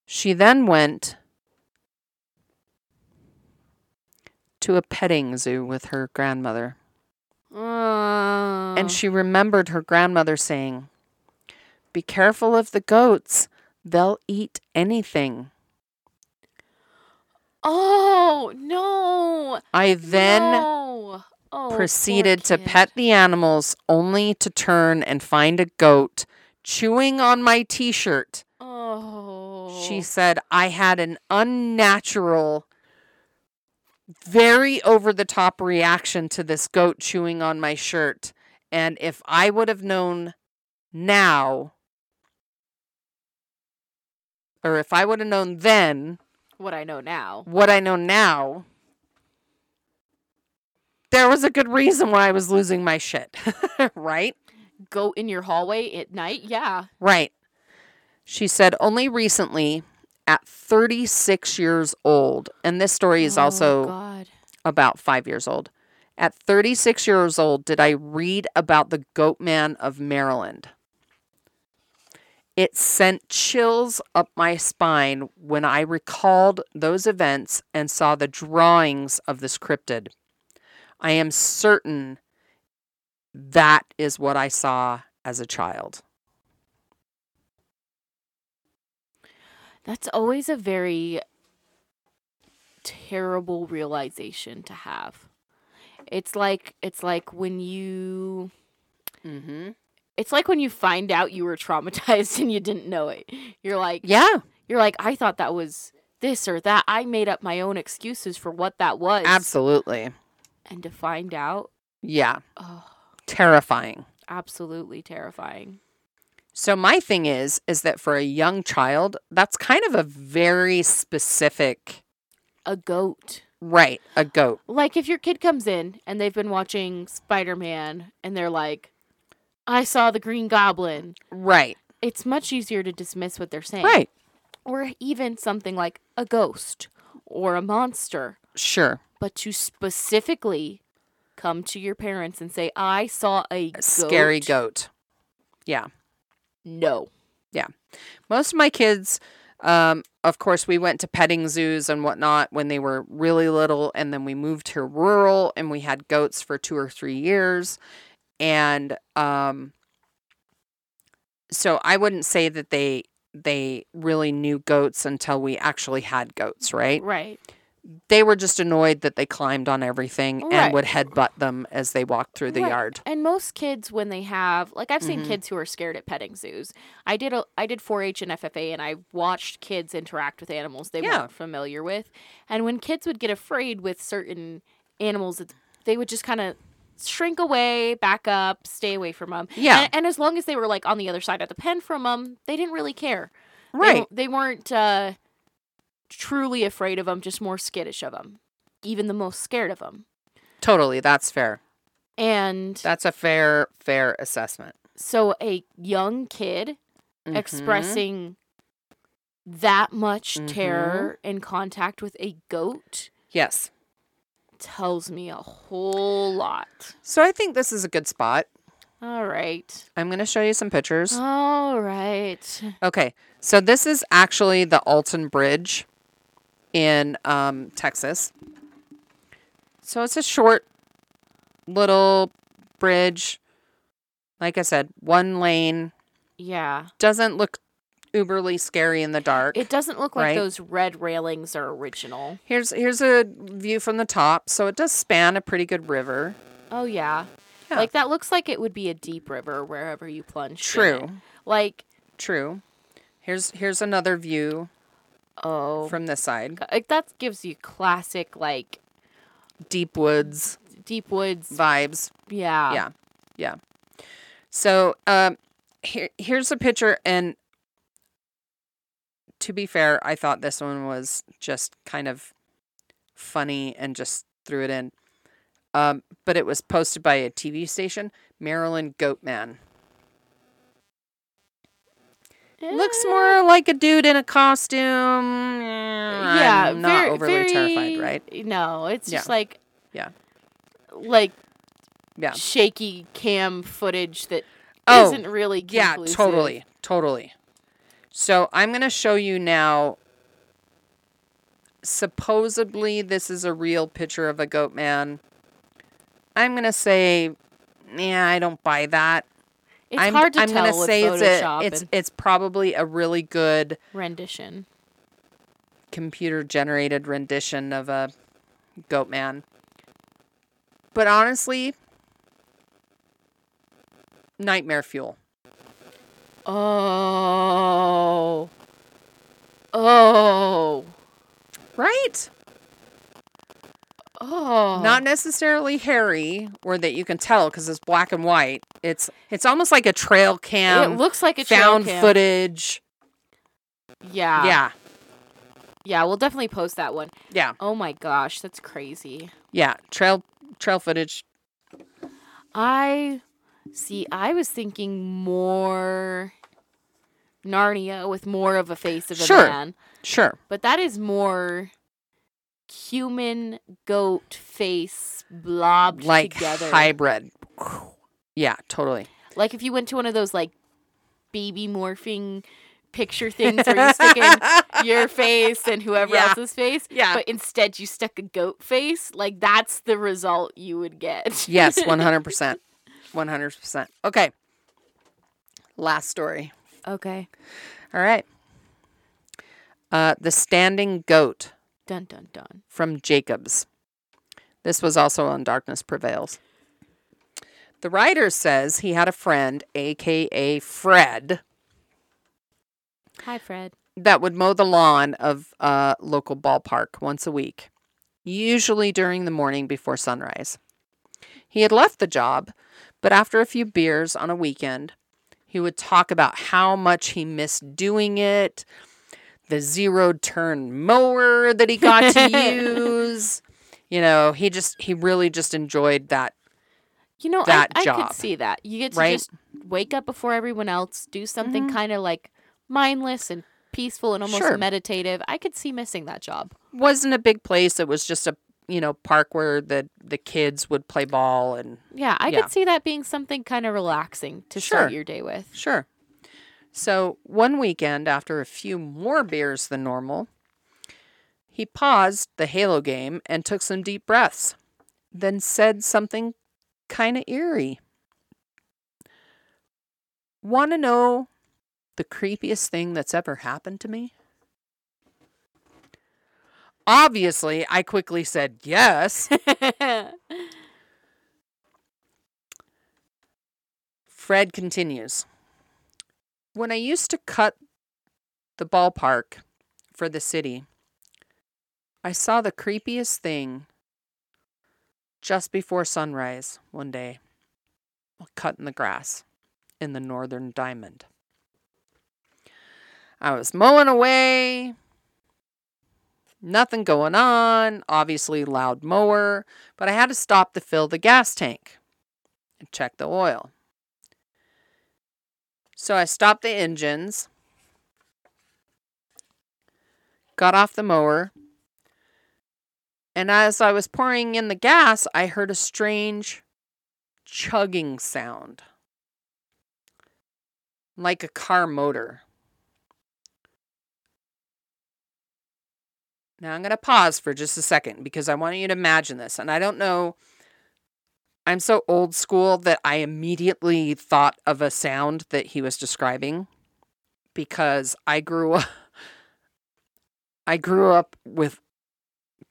She then went to a petting zoo with her grandmother. Uh, And she remembered her grandmother saying, Be careful of the goats. They'll eat anything. Oh no! I then no. Oh, proceeded to pet the animals only to turn and find a goat chewing on my t shirt. Oh, She said I had an unnatural, very over the top reaction to this goat chewing on my shirt. And if I would have known now, or if I would have known then what I know now. what I know now, there was a good reason why I was losing my shit. right? Goat in your hallway at night? Yeah. Right. She said only recently at 36 years old, and this story is Oh, also God. about five years old. At 36 years old, did I read about the goat man of Maryland? It sent chills up my spine when I recalled those events and saw the drawings of this cryptid. I am certain that is what I saw as a child. That's always a very terrible realization to have. It's like it's like when you Mm-hmm. It's like when you find out you were traumatized and you didn't know it. You're like Yeah, you're like I thought that was this or that. I made up my own excuses for what that was. absolutely. And to find out, Yeah, oh, terrifying. absolutely terrifying. So my thing is is that for a young child, that's kind of a very specific A goat. right, a goat. Like if your kid comes in and they've been watching Spider-Man and they're like I saw the Green Goblin. Right. It's much easier to dismiss what they're saying. Right. Or even something like a ghost or a monster. Sure. But to specifically come to your parents and say, I saw a A scary goat." goat. Yeah. No. Yeah. Most of my kids, um, of course, we went to petting zoos and whatnot when they were really little, and then we moved to rural and we had goats for two or three years. And um, so I wouldn't say that they they really knew goats until we actually had goats, right? Right. They were just annoyed that they climbed on everything Right. and would headbutt them as they walked through the Right. yard. And most kids when they have like I've seen Mhm. kids who are scared at petting zoos. I did a I did 4-H and FFA and I watched kids interact with animals they Yeah. weren't familiar with. And when kids would get afraid with certain animals they would just kind of shrink away, back up, stay away from them. Yeah. And, and as long as they were like on the other side of the pen from them, they didn't really care. Right. w- They, weren't uh, truly afraid of them, just more skittish of them. Even the most scared of them. Totally. That's fair. And That's a fair, fair assessment. so a young kid Mhm. expressing that much Mhm. terror in contact with a goat Yes. Tells me a whole lot. So I think this is a good spot. All right. I'm going to show you some pictures. All right. Okay. So this is actually the Alton Bridge in um, Texas. So it's a short little bridge. Like I said, one lane. Yeah. Doesn't look uberly scary in the dark. It doesn't look like Right. those red railings are original. here's here's a view from the top. So it does span a pretty good river. Oh yeah. Yeah. Like that looks like it would be a deep river wherever you plunge. True. Like True. Here's here's another view oh, from this side. like that gives you classic like Deep woods deep woods. vibes. Yeah. Yeah. Yeah. So um here here's a picture and to be fair, I thought this one was just kind of funny and just threw it in. Um, but it was posted by a TV station, Maryland Goatman. Looks Eh, more like a dude in a costume. Yeah, I'm not very, overly terrified, right? No, it's Yeah. just like Yeah. like Yeah. shaky cam footage that Oh, not really Yeah, totally, totally. So I'm gonna show you now. Supposedly, this is a real picture of a goat man. I'm gonna say, yeah, I don't buy that. It's I'm, hard to I'm tell gonna with say it's a, it's it's probably a really good rendition. computer generated rendition of a goat man. But honestly, nightmare fuel. Oh. Oh. Right? Oh. Not necessarily hairy, or that you can tell because it's black and white. It's it's almost like a trail cam, it looks like a trail found cam. footage. Yeah. yeah, Yeah, we'll definitely post that one. yeah, Oh my gosh, that's crazy. yeah. Trail trail footage. I see. I was thinking more Narnia with more of a face of a Sure. man, Sure. but that is more human goat face blobbed Like together. hybrid. Yeah, totally. like if you went to one of those like baby morphing picture things where you stick in your face and whoever Yeah. else's face, Yeah. but instead you stuck a goat face, like that's the result you would get. Yes, 100%. 100%. Okay. Last story. okay. All right. Uh, the Standing Goat Dun dun dun. from Jacobs. This was also on Darkness Prevails. The writer says he had a friend, aka Fred, Hi, Fred. that would mow the lawn of a local ballpark once a week, usually during the morning before sunrise. He had left the job, but after a few beers on a weekend, he would talk about how much he missed doing it, the zero turn mower that he got to use. You know, he just, he really just enjoyed that. You know, That I, I job, could see that. You get to right? just wake up before everyone else, do something Mhm. kind of like mindless and peaceful and almost Sure. meditative. I could see missing that job. Wasn't a big place. It was just a, you know, park where the, the kids would play ball and Yeah, I Yeah. could see that being something kind of relaxing to Sure. start your day with. Sure. So one weekend, after a few more beers than normal, he paused the Halo game and took some deep breaths, then said something kind of eerie. Want to know the creepiest thing that's ever happened to me? Obviously, I quickly said yes. Fred continues. When I used to cut the ballpark for the city, I saw the creepiest thing just before sunrise one day cutting the grass in the northern diamond. I was mowing away, nothing going on, obviously loud mower, but I had to stop to fill the gas tank and check the oil. So I stopped the engines, got off the mower, and as I was pouring in the gas, I heard a strange chugging sound like a car motor. Now I'm going to pause for just a second because I want you to imagine this. And I don't know, I'm so old school that I immediately thought of a sound that he was describing because I grew up I grew up with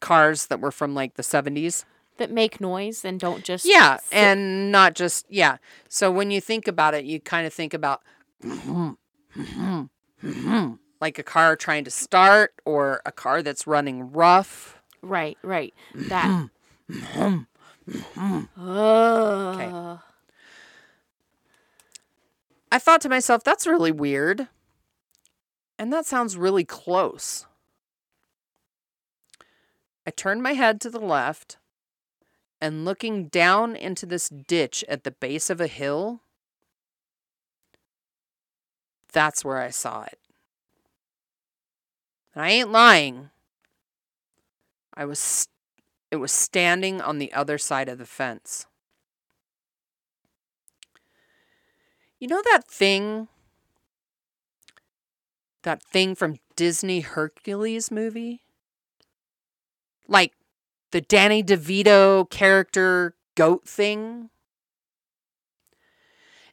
cars that were from like the 70s. that make noise and don't just Yeah, sit- and not just yeah. So when you think about it, you kind of think about like a car trying to start or a car that's running rough. right, right. That. Mm-hmm. Mm-hmm. Mm-hmm. Ugh. I thought to myself, that's really weird. And that sounds really close. I turned my head to the left and looking down into this ditch at the base of a hill, that's where I saw it. And I ain't lying. I was it was standing on the other side of the fence. You know that thing that thing from Disney Hercules movie? Like the Danny DeVito character goat thing?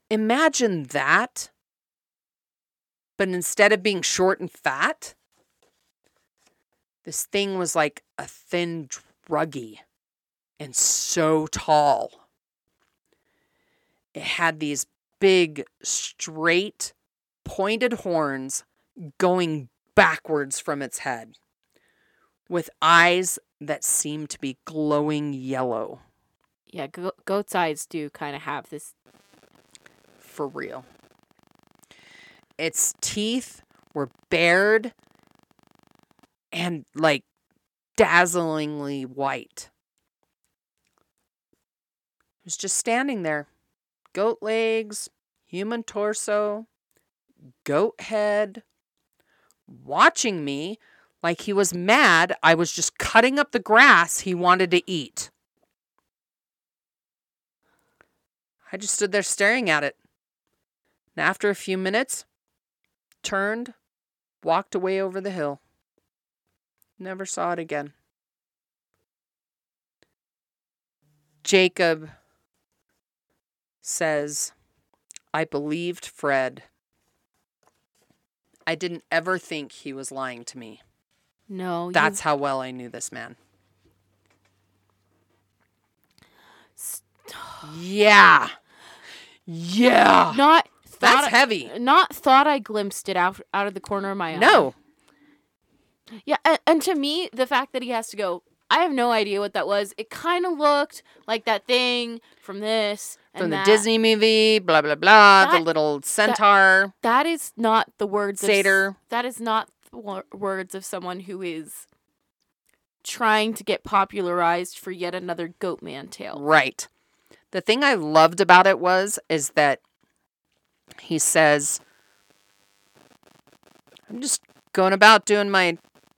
Imagine that, but instead of being short and fat, this thing was like a thin druggie and so tall. It had these big, straight, pointed horns going backwards from its head, with eyes that seemed to be glowing yellow. Yeah, go- goat's eyes do kind of have this. For real. Its teeth were bared and like dazzlingly white. It was just standing there. Goat legs, human torso, goat head, watching me like he was mad I was just cutting up the grass he wanted to eat. I just stood there staring at it. And after a few minutes, turned, walked away over the hill. Never saw it again. Jacob says, I believed Fred. I didn't ever think he was lying to me. No, you- That's how well I knew this man. Yeah. Yeah. not thought That's I- heavy. Not thought I glimpsed it out out of the corner of my eye. No. Yeah, and, and to me, the fact that he has to go, I have no idea what that was. It kind of looked like that thing from this and From the that. Disney movie, blah, blah, blah. the little centaur. That is not the words of that is not the words of someone who is trying to get popularized for yet another Goatman tale. Right. The thing I loved about it was is that he says I'm just going about doing my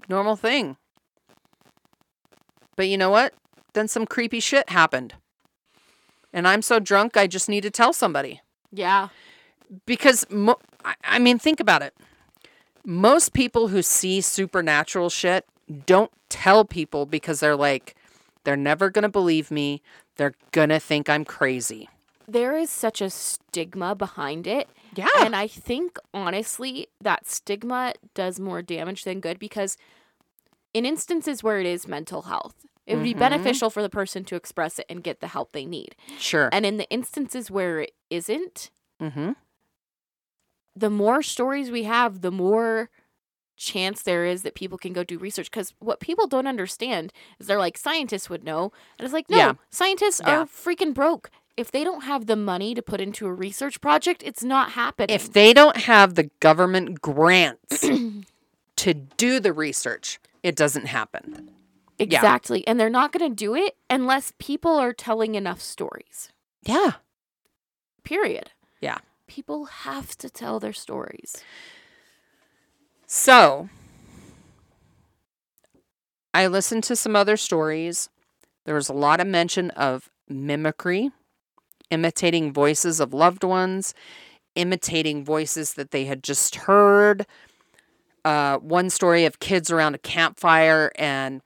normal thing. But you know what? Then some creepy shit happened. And I'm so drunk I just need to tell somebody. Yeah. Because mo- I- I mean think about it. Most people who see supernatural shit don't tell people because they're like they're never going to believe me. They're going to think I'm crazy. There is such a stigma behind it. Yeah. And I think honestly that stigma does more damage than good because in instances where it is mental health, it would be Mhm. beneficial for the person to express it and get the help they need. Sure. And in the instances where it isn't, Mm-hmm. the more stories we have, the more chance there is that people can go do research. Because what people don't understand is they're like, scientists would know. And it's like, no, Yeah. scientists Yeah. are freaking broke. If they don't have the money to put into a research project, it's not happening. If they don't have the government grants to do the research, it doesn't happen. exactly. And they're not going to do it unless people are telling enough stories. Yeah. Period. Yeah. People have to tell their stories. So I listened to some other stories. There was a lot of mention of mimicry, imitating voices of loved ones, imitating voices that they had just heard. Uh, one story of kids around a campfire, and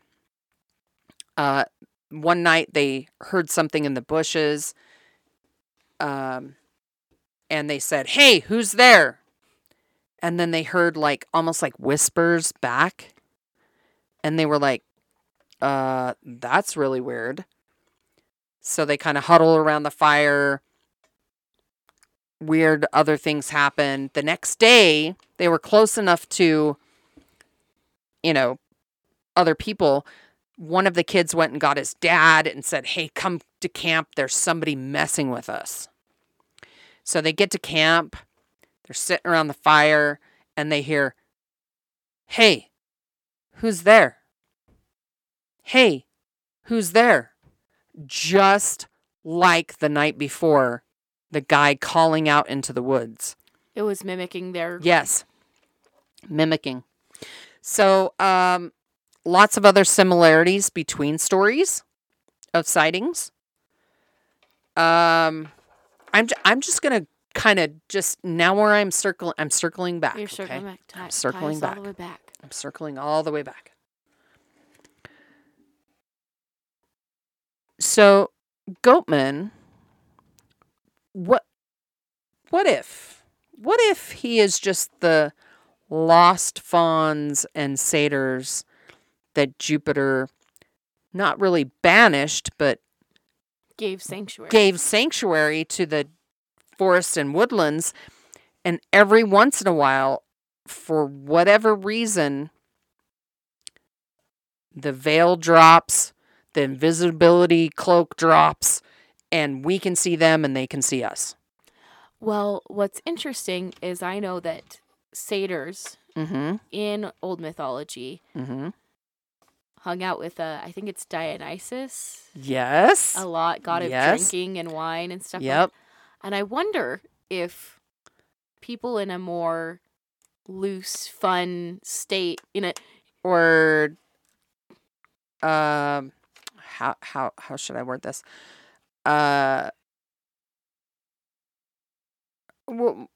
uh, one night they heard something in the bushes. Um, and they said, Hey, who's there? And then they heard like almost like whispers back. And they were like, uh, that's really weird. So they kind of huddle around the fire. Weird other things happen. The next day, they were close enough to, you know, other people. One of the kids went and got his dad and said, Hey, come to camp. There's somebody messing with us. So they get to camp. They're sitting around the fire and they hear, Hey, who's there? Hey, who's there? just like the night before, the guy calling out into the woods. It was mimicking their. Yes. Mimicking. So, um, lots of other similarities between stories of sightings. Um, I'm j- I'm just gonna kind of just now where I'm circling I'm circling back. You're okay? circling back. Ti- circling ties all the way back. I'm circling all the way back. So, Goatman, what what if what if he is just the lost fauns and satyrs that Jupiter not really banished but Gave sanctuary. gave sanctuary to the forests and woodlands and every once in a while for whatever reason the veil drops the invisibility cloak drops and we can see them and they can see us Well, what's interesting is I know that satyrs mhm in old mythology mhm hung out with uh, I think it's Dionysus yes a lot, god of Yes. drinking and wine and stuff. like yep And I wonder if people in a more loose, fun state, in a or um how how how should I word this? Uh well,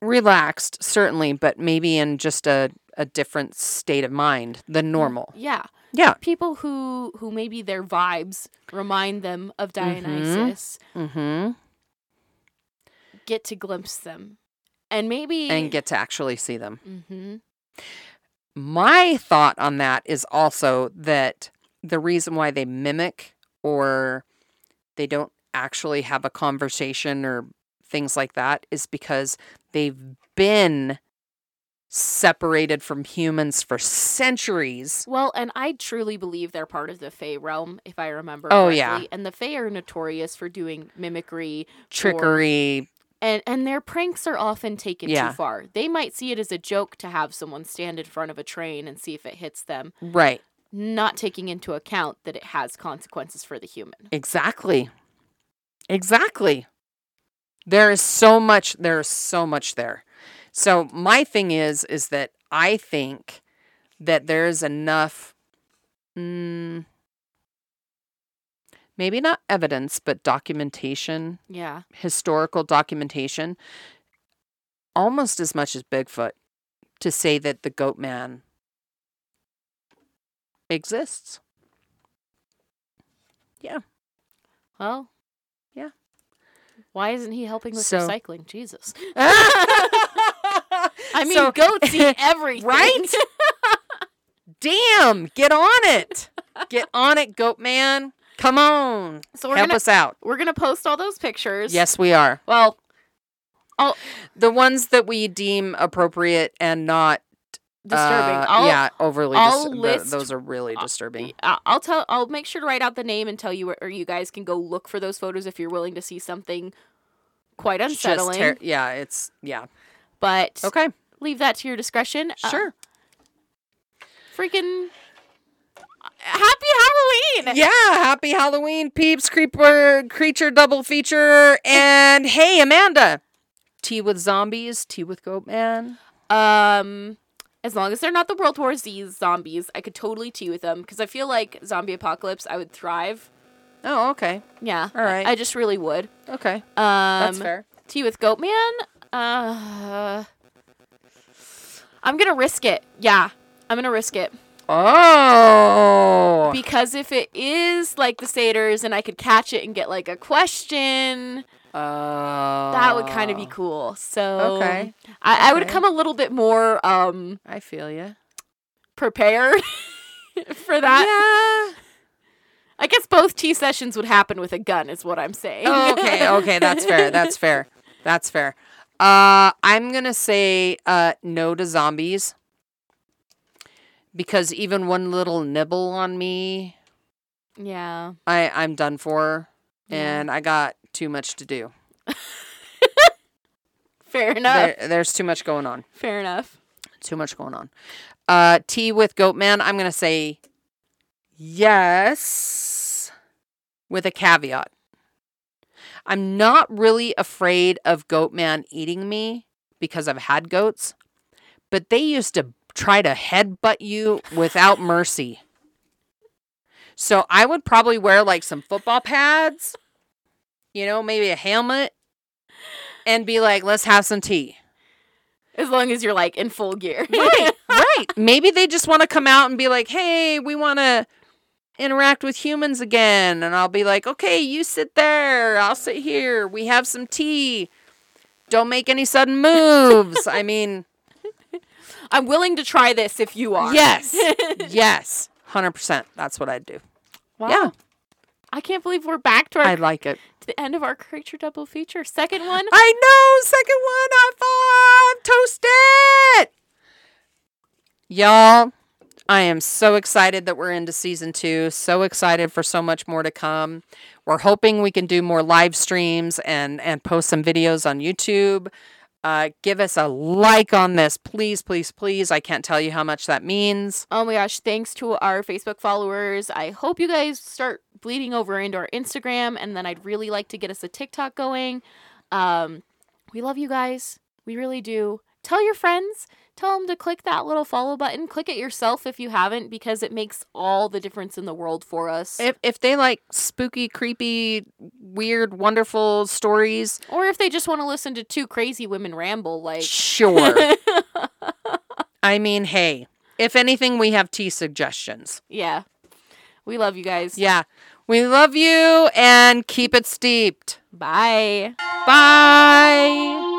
relaxed certainly, but maybe in just a a different state of mind than normal. yeah, Yeah. people who who maybe their vibes remind them of Dionysus Mhm. get to glimpse them, and maybe And get to actually see them. hmm My thought on that is also that the reason why they mimic or they don't actually have a conversation or things like that is because they've been separated from humans for centuries. Well, and I truly believe they're part of the Fey realm, if I remember. Oh, yeah. and the Fey are notorious for doing mimicry, Trickery. and and their pranks are often taken Yeah. too far. They might see it as a joke to have someone stand in front of a train and see if it hits them, Right. Not taking into account that it has consequences for the human. Exactly. Exactly. There is so much there is so much there. So my thing is is that I think that there is enough mm, maybe not evidence but documentation, Yeah. historical documentation almost as much as Bigfoot to say that the goat man exists. Yeah. Well. Yeah. Why isn't he helping with So- recycling? Jesus. I mean, goats eat everything. right? Damn, get on it. Get on it, goat man. Come on. So we're Help gonna us out. we're gonna post all those pictures. Yes, we are. Well, all, The ones that we deem appropriate and not disturbing. uh, I'll, yeah, overly I'll dis- th- list- those are really disturbing. I- I'll tell. I'll make sure to write out the name and tell you, where, or you guys can go look for those photos if you're willing to see something quite unsettling. ter- yeah, it's yeah. but Okay, leave that to your discretion. Uh, sure. freaking happy Halloween! Yeah, happy Halloween, peeps, creeper, creature double feature, and hey, Amanda, tea with zombies, tea with goat man. Um, as long as they're not the World War Z zombies, I could totally tea with them because I feel like zombie apocalypse, I would thrive. Oh, okay, Yeah, All right. I, I just really would. okay, Um, that's fair. Tea with Goatman? Uh, I'm gonna risk it. Yeah, I'm gonna risk it Oh, because if it is like the satyrs and I could catch it and get like a question, uh, that would kind of be cool. So Okay, I, I would come a little bit more um I feel you. prepared for that. Yeah. I guess both tea sessions would happen with a gun, is what I'm saying. Oh, okay, okay, that's fair. That's fair. That's fair. Uh, I'm gonna say uh, no to zombies because even one little nibble on me, yeah. I I'm done for, Yeah. and I got too much to do. Fair enough. There, there's too much going on. Fair enough. Too much going on. Uh, tea with Goatman. I'm gonna say yes. with a caveat. I'm not really afraid of goat man eating me because I've had goats, but they used to try to headbutt you without mercy. So I would probably wear like some football pads, you know, maybe a helmet, and be like, let's have some tea. As long as you're like in full gear. Right, right. Maybe they just want to come out and be like, hey, we want to interact with humans again. And I'll be like, okay, you sit there. I'll sit here. We have some tea. Don't make any sudden moves. I mean, I'm willing to try this if you are. yes, yes, 100%. That's what I'd do. Wow. Yeah. I can't believe we're back to our I like it. The end of our creature double feature. Second one. I know. Second one. High five. Toast it. Y'all, I am so excited that we're into season two. So excited for so much more to come. We're hoping we can do more live streams and, and post some videos on YouTube. Uh, give us a like on this, please, please, please. I can't tell you how much that means. Oh my gosh, thanks to our Facebook followers. I hope you guys start bleeding over into our Instagram and then I'd really like to get us a TikTok going. Um we love you guys. We really do. Tell your friends. Tell them to click that little follow button. Click it yourself if you haven't because it makes all the difference in the world for us. If, if they like spooky, creepy, weird, wonderful stories, or if they just want to listen to two crazy women ramble like sure. I mean, hey, if anything, we have tea suggestions. Yeah. We love you guys. Yeah. We love you and keep it steeped. Bye. Bye.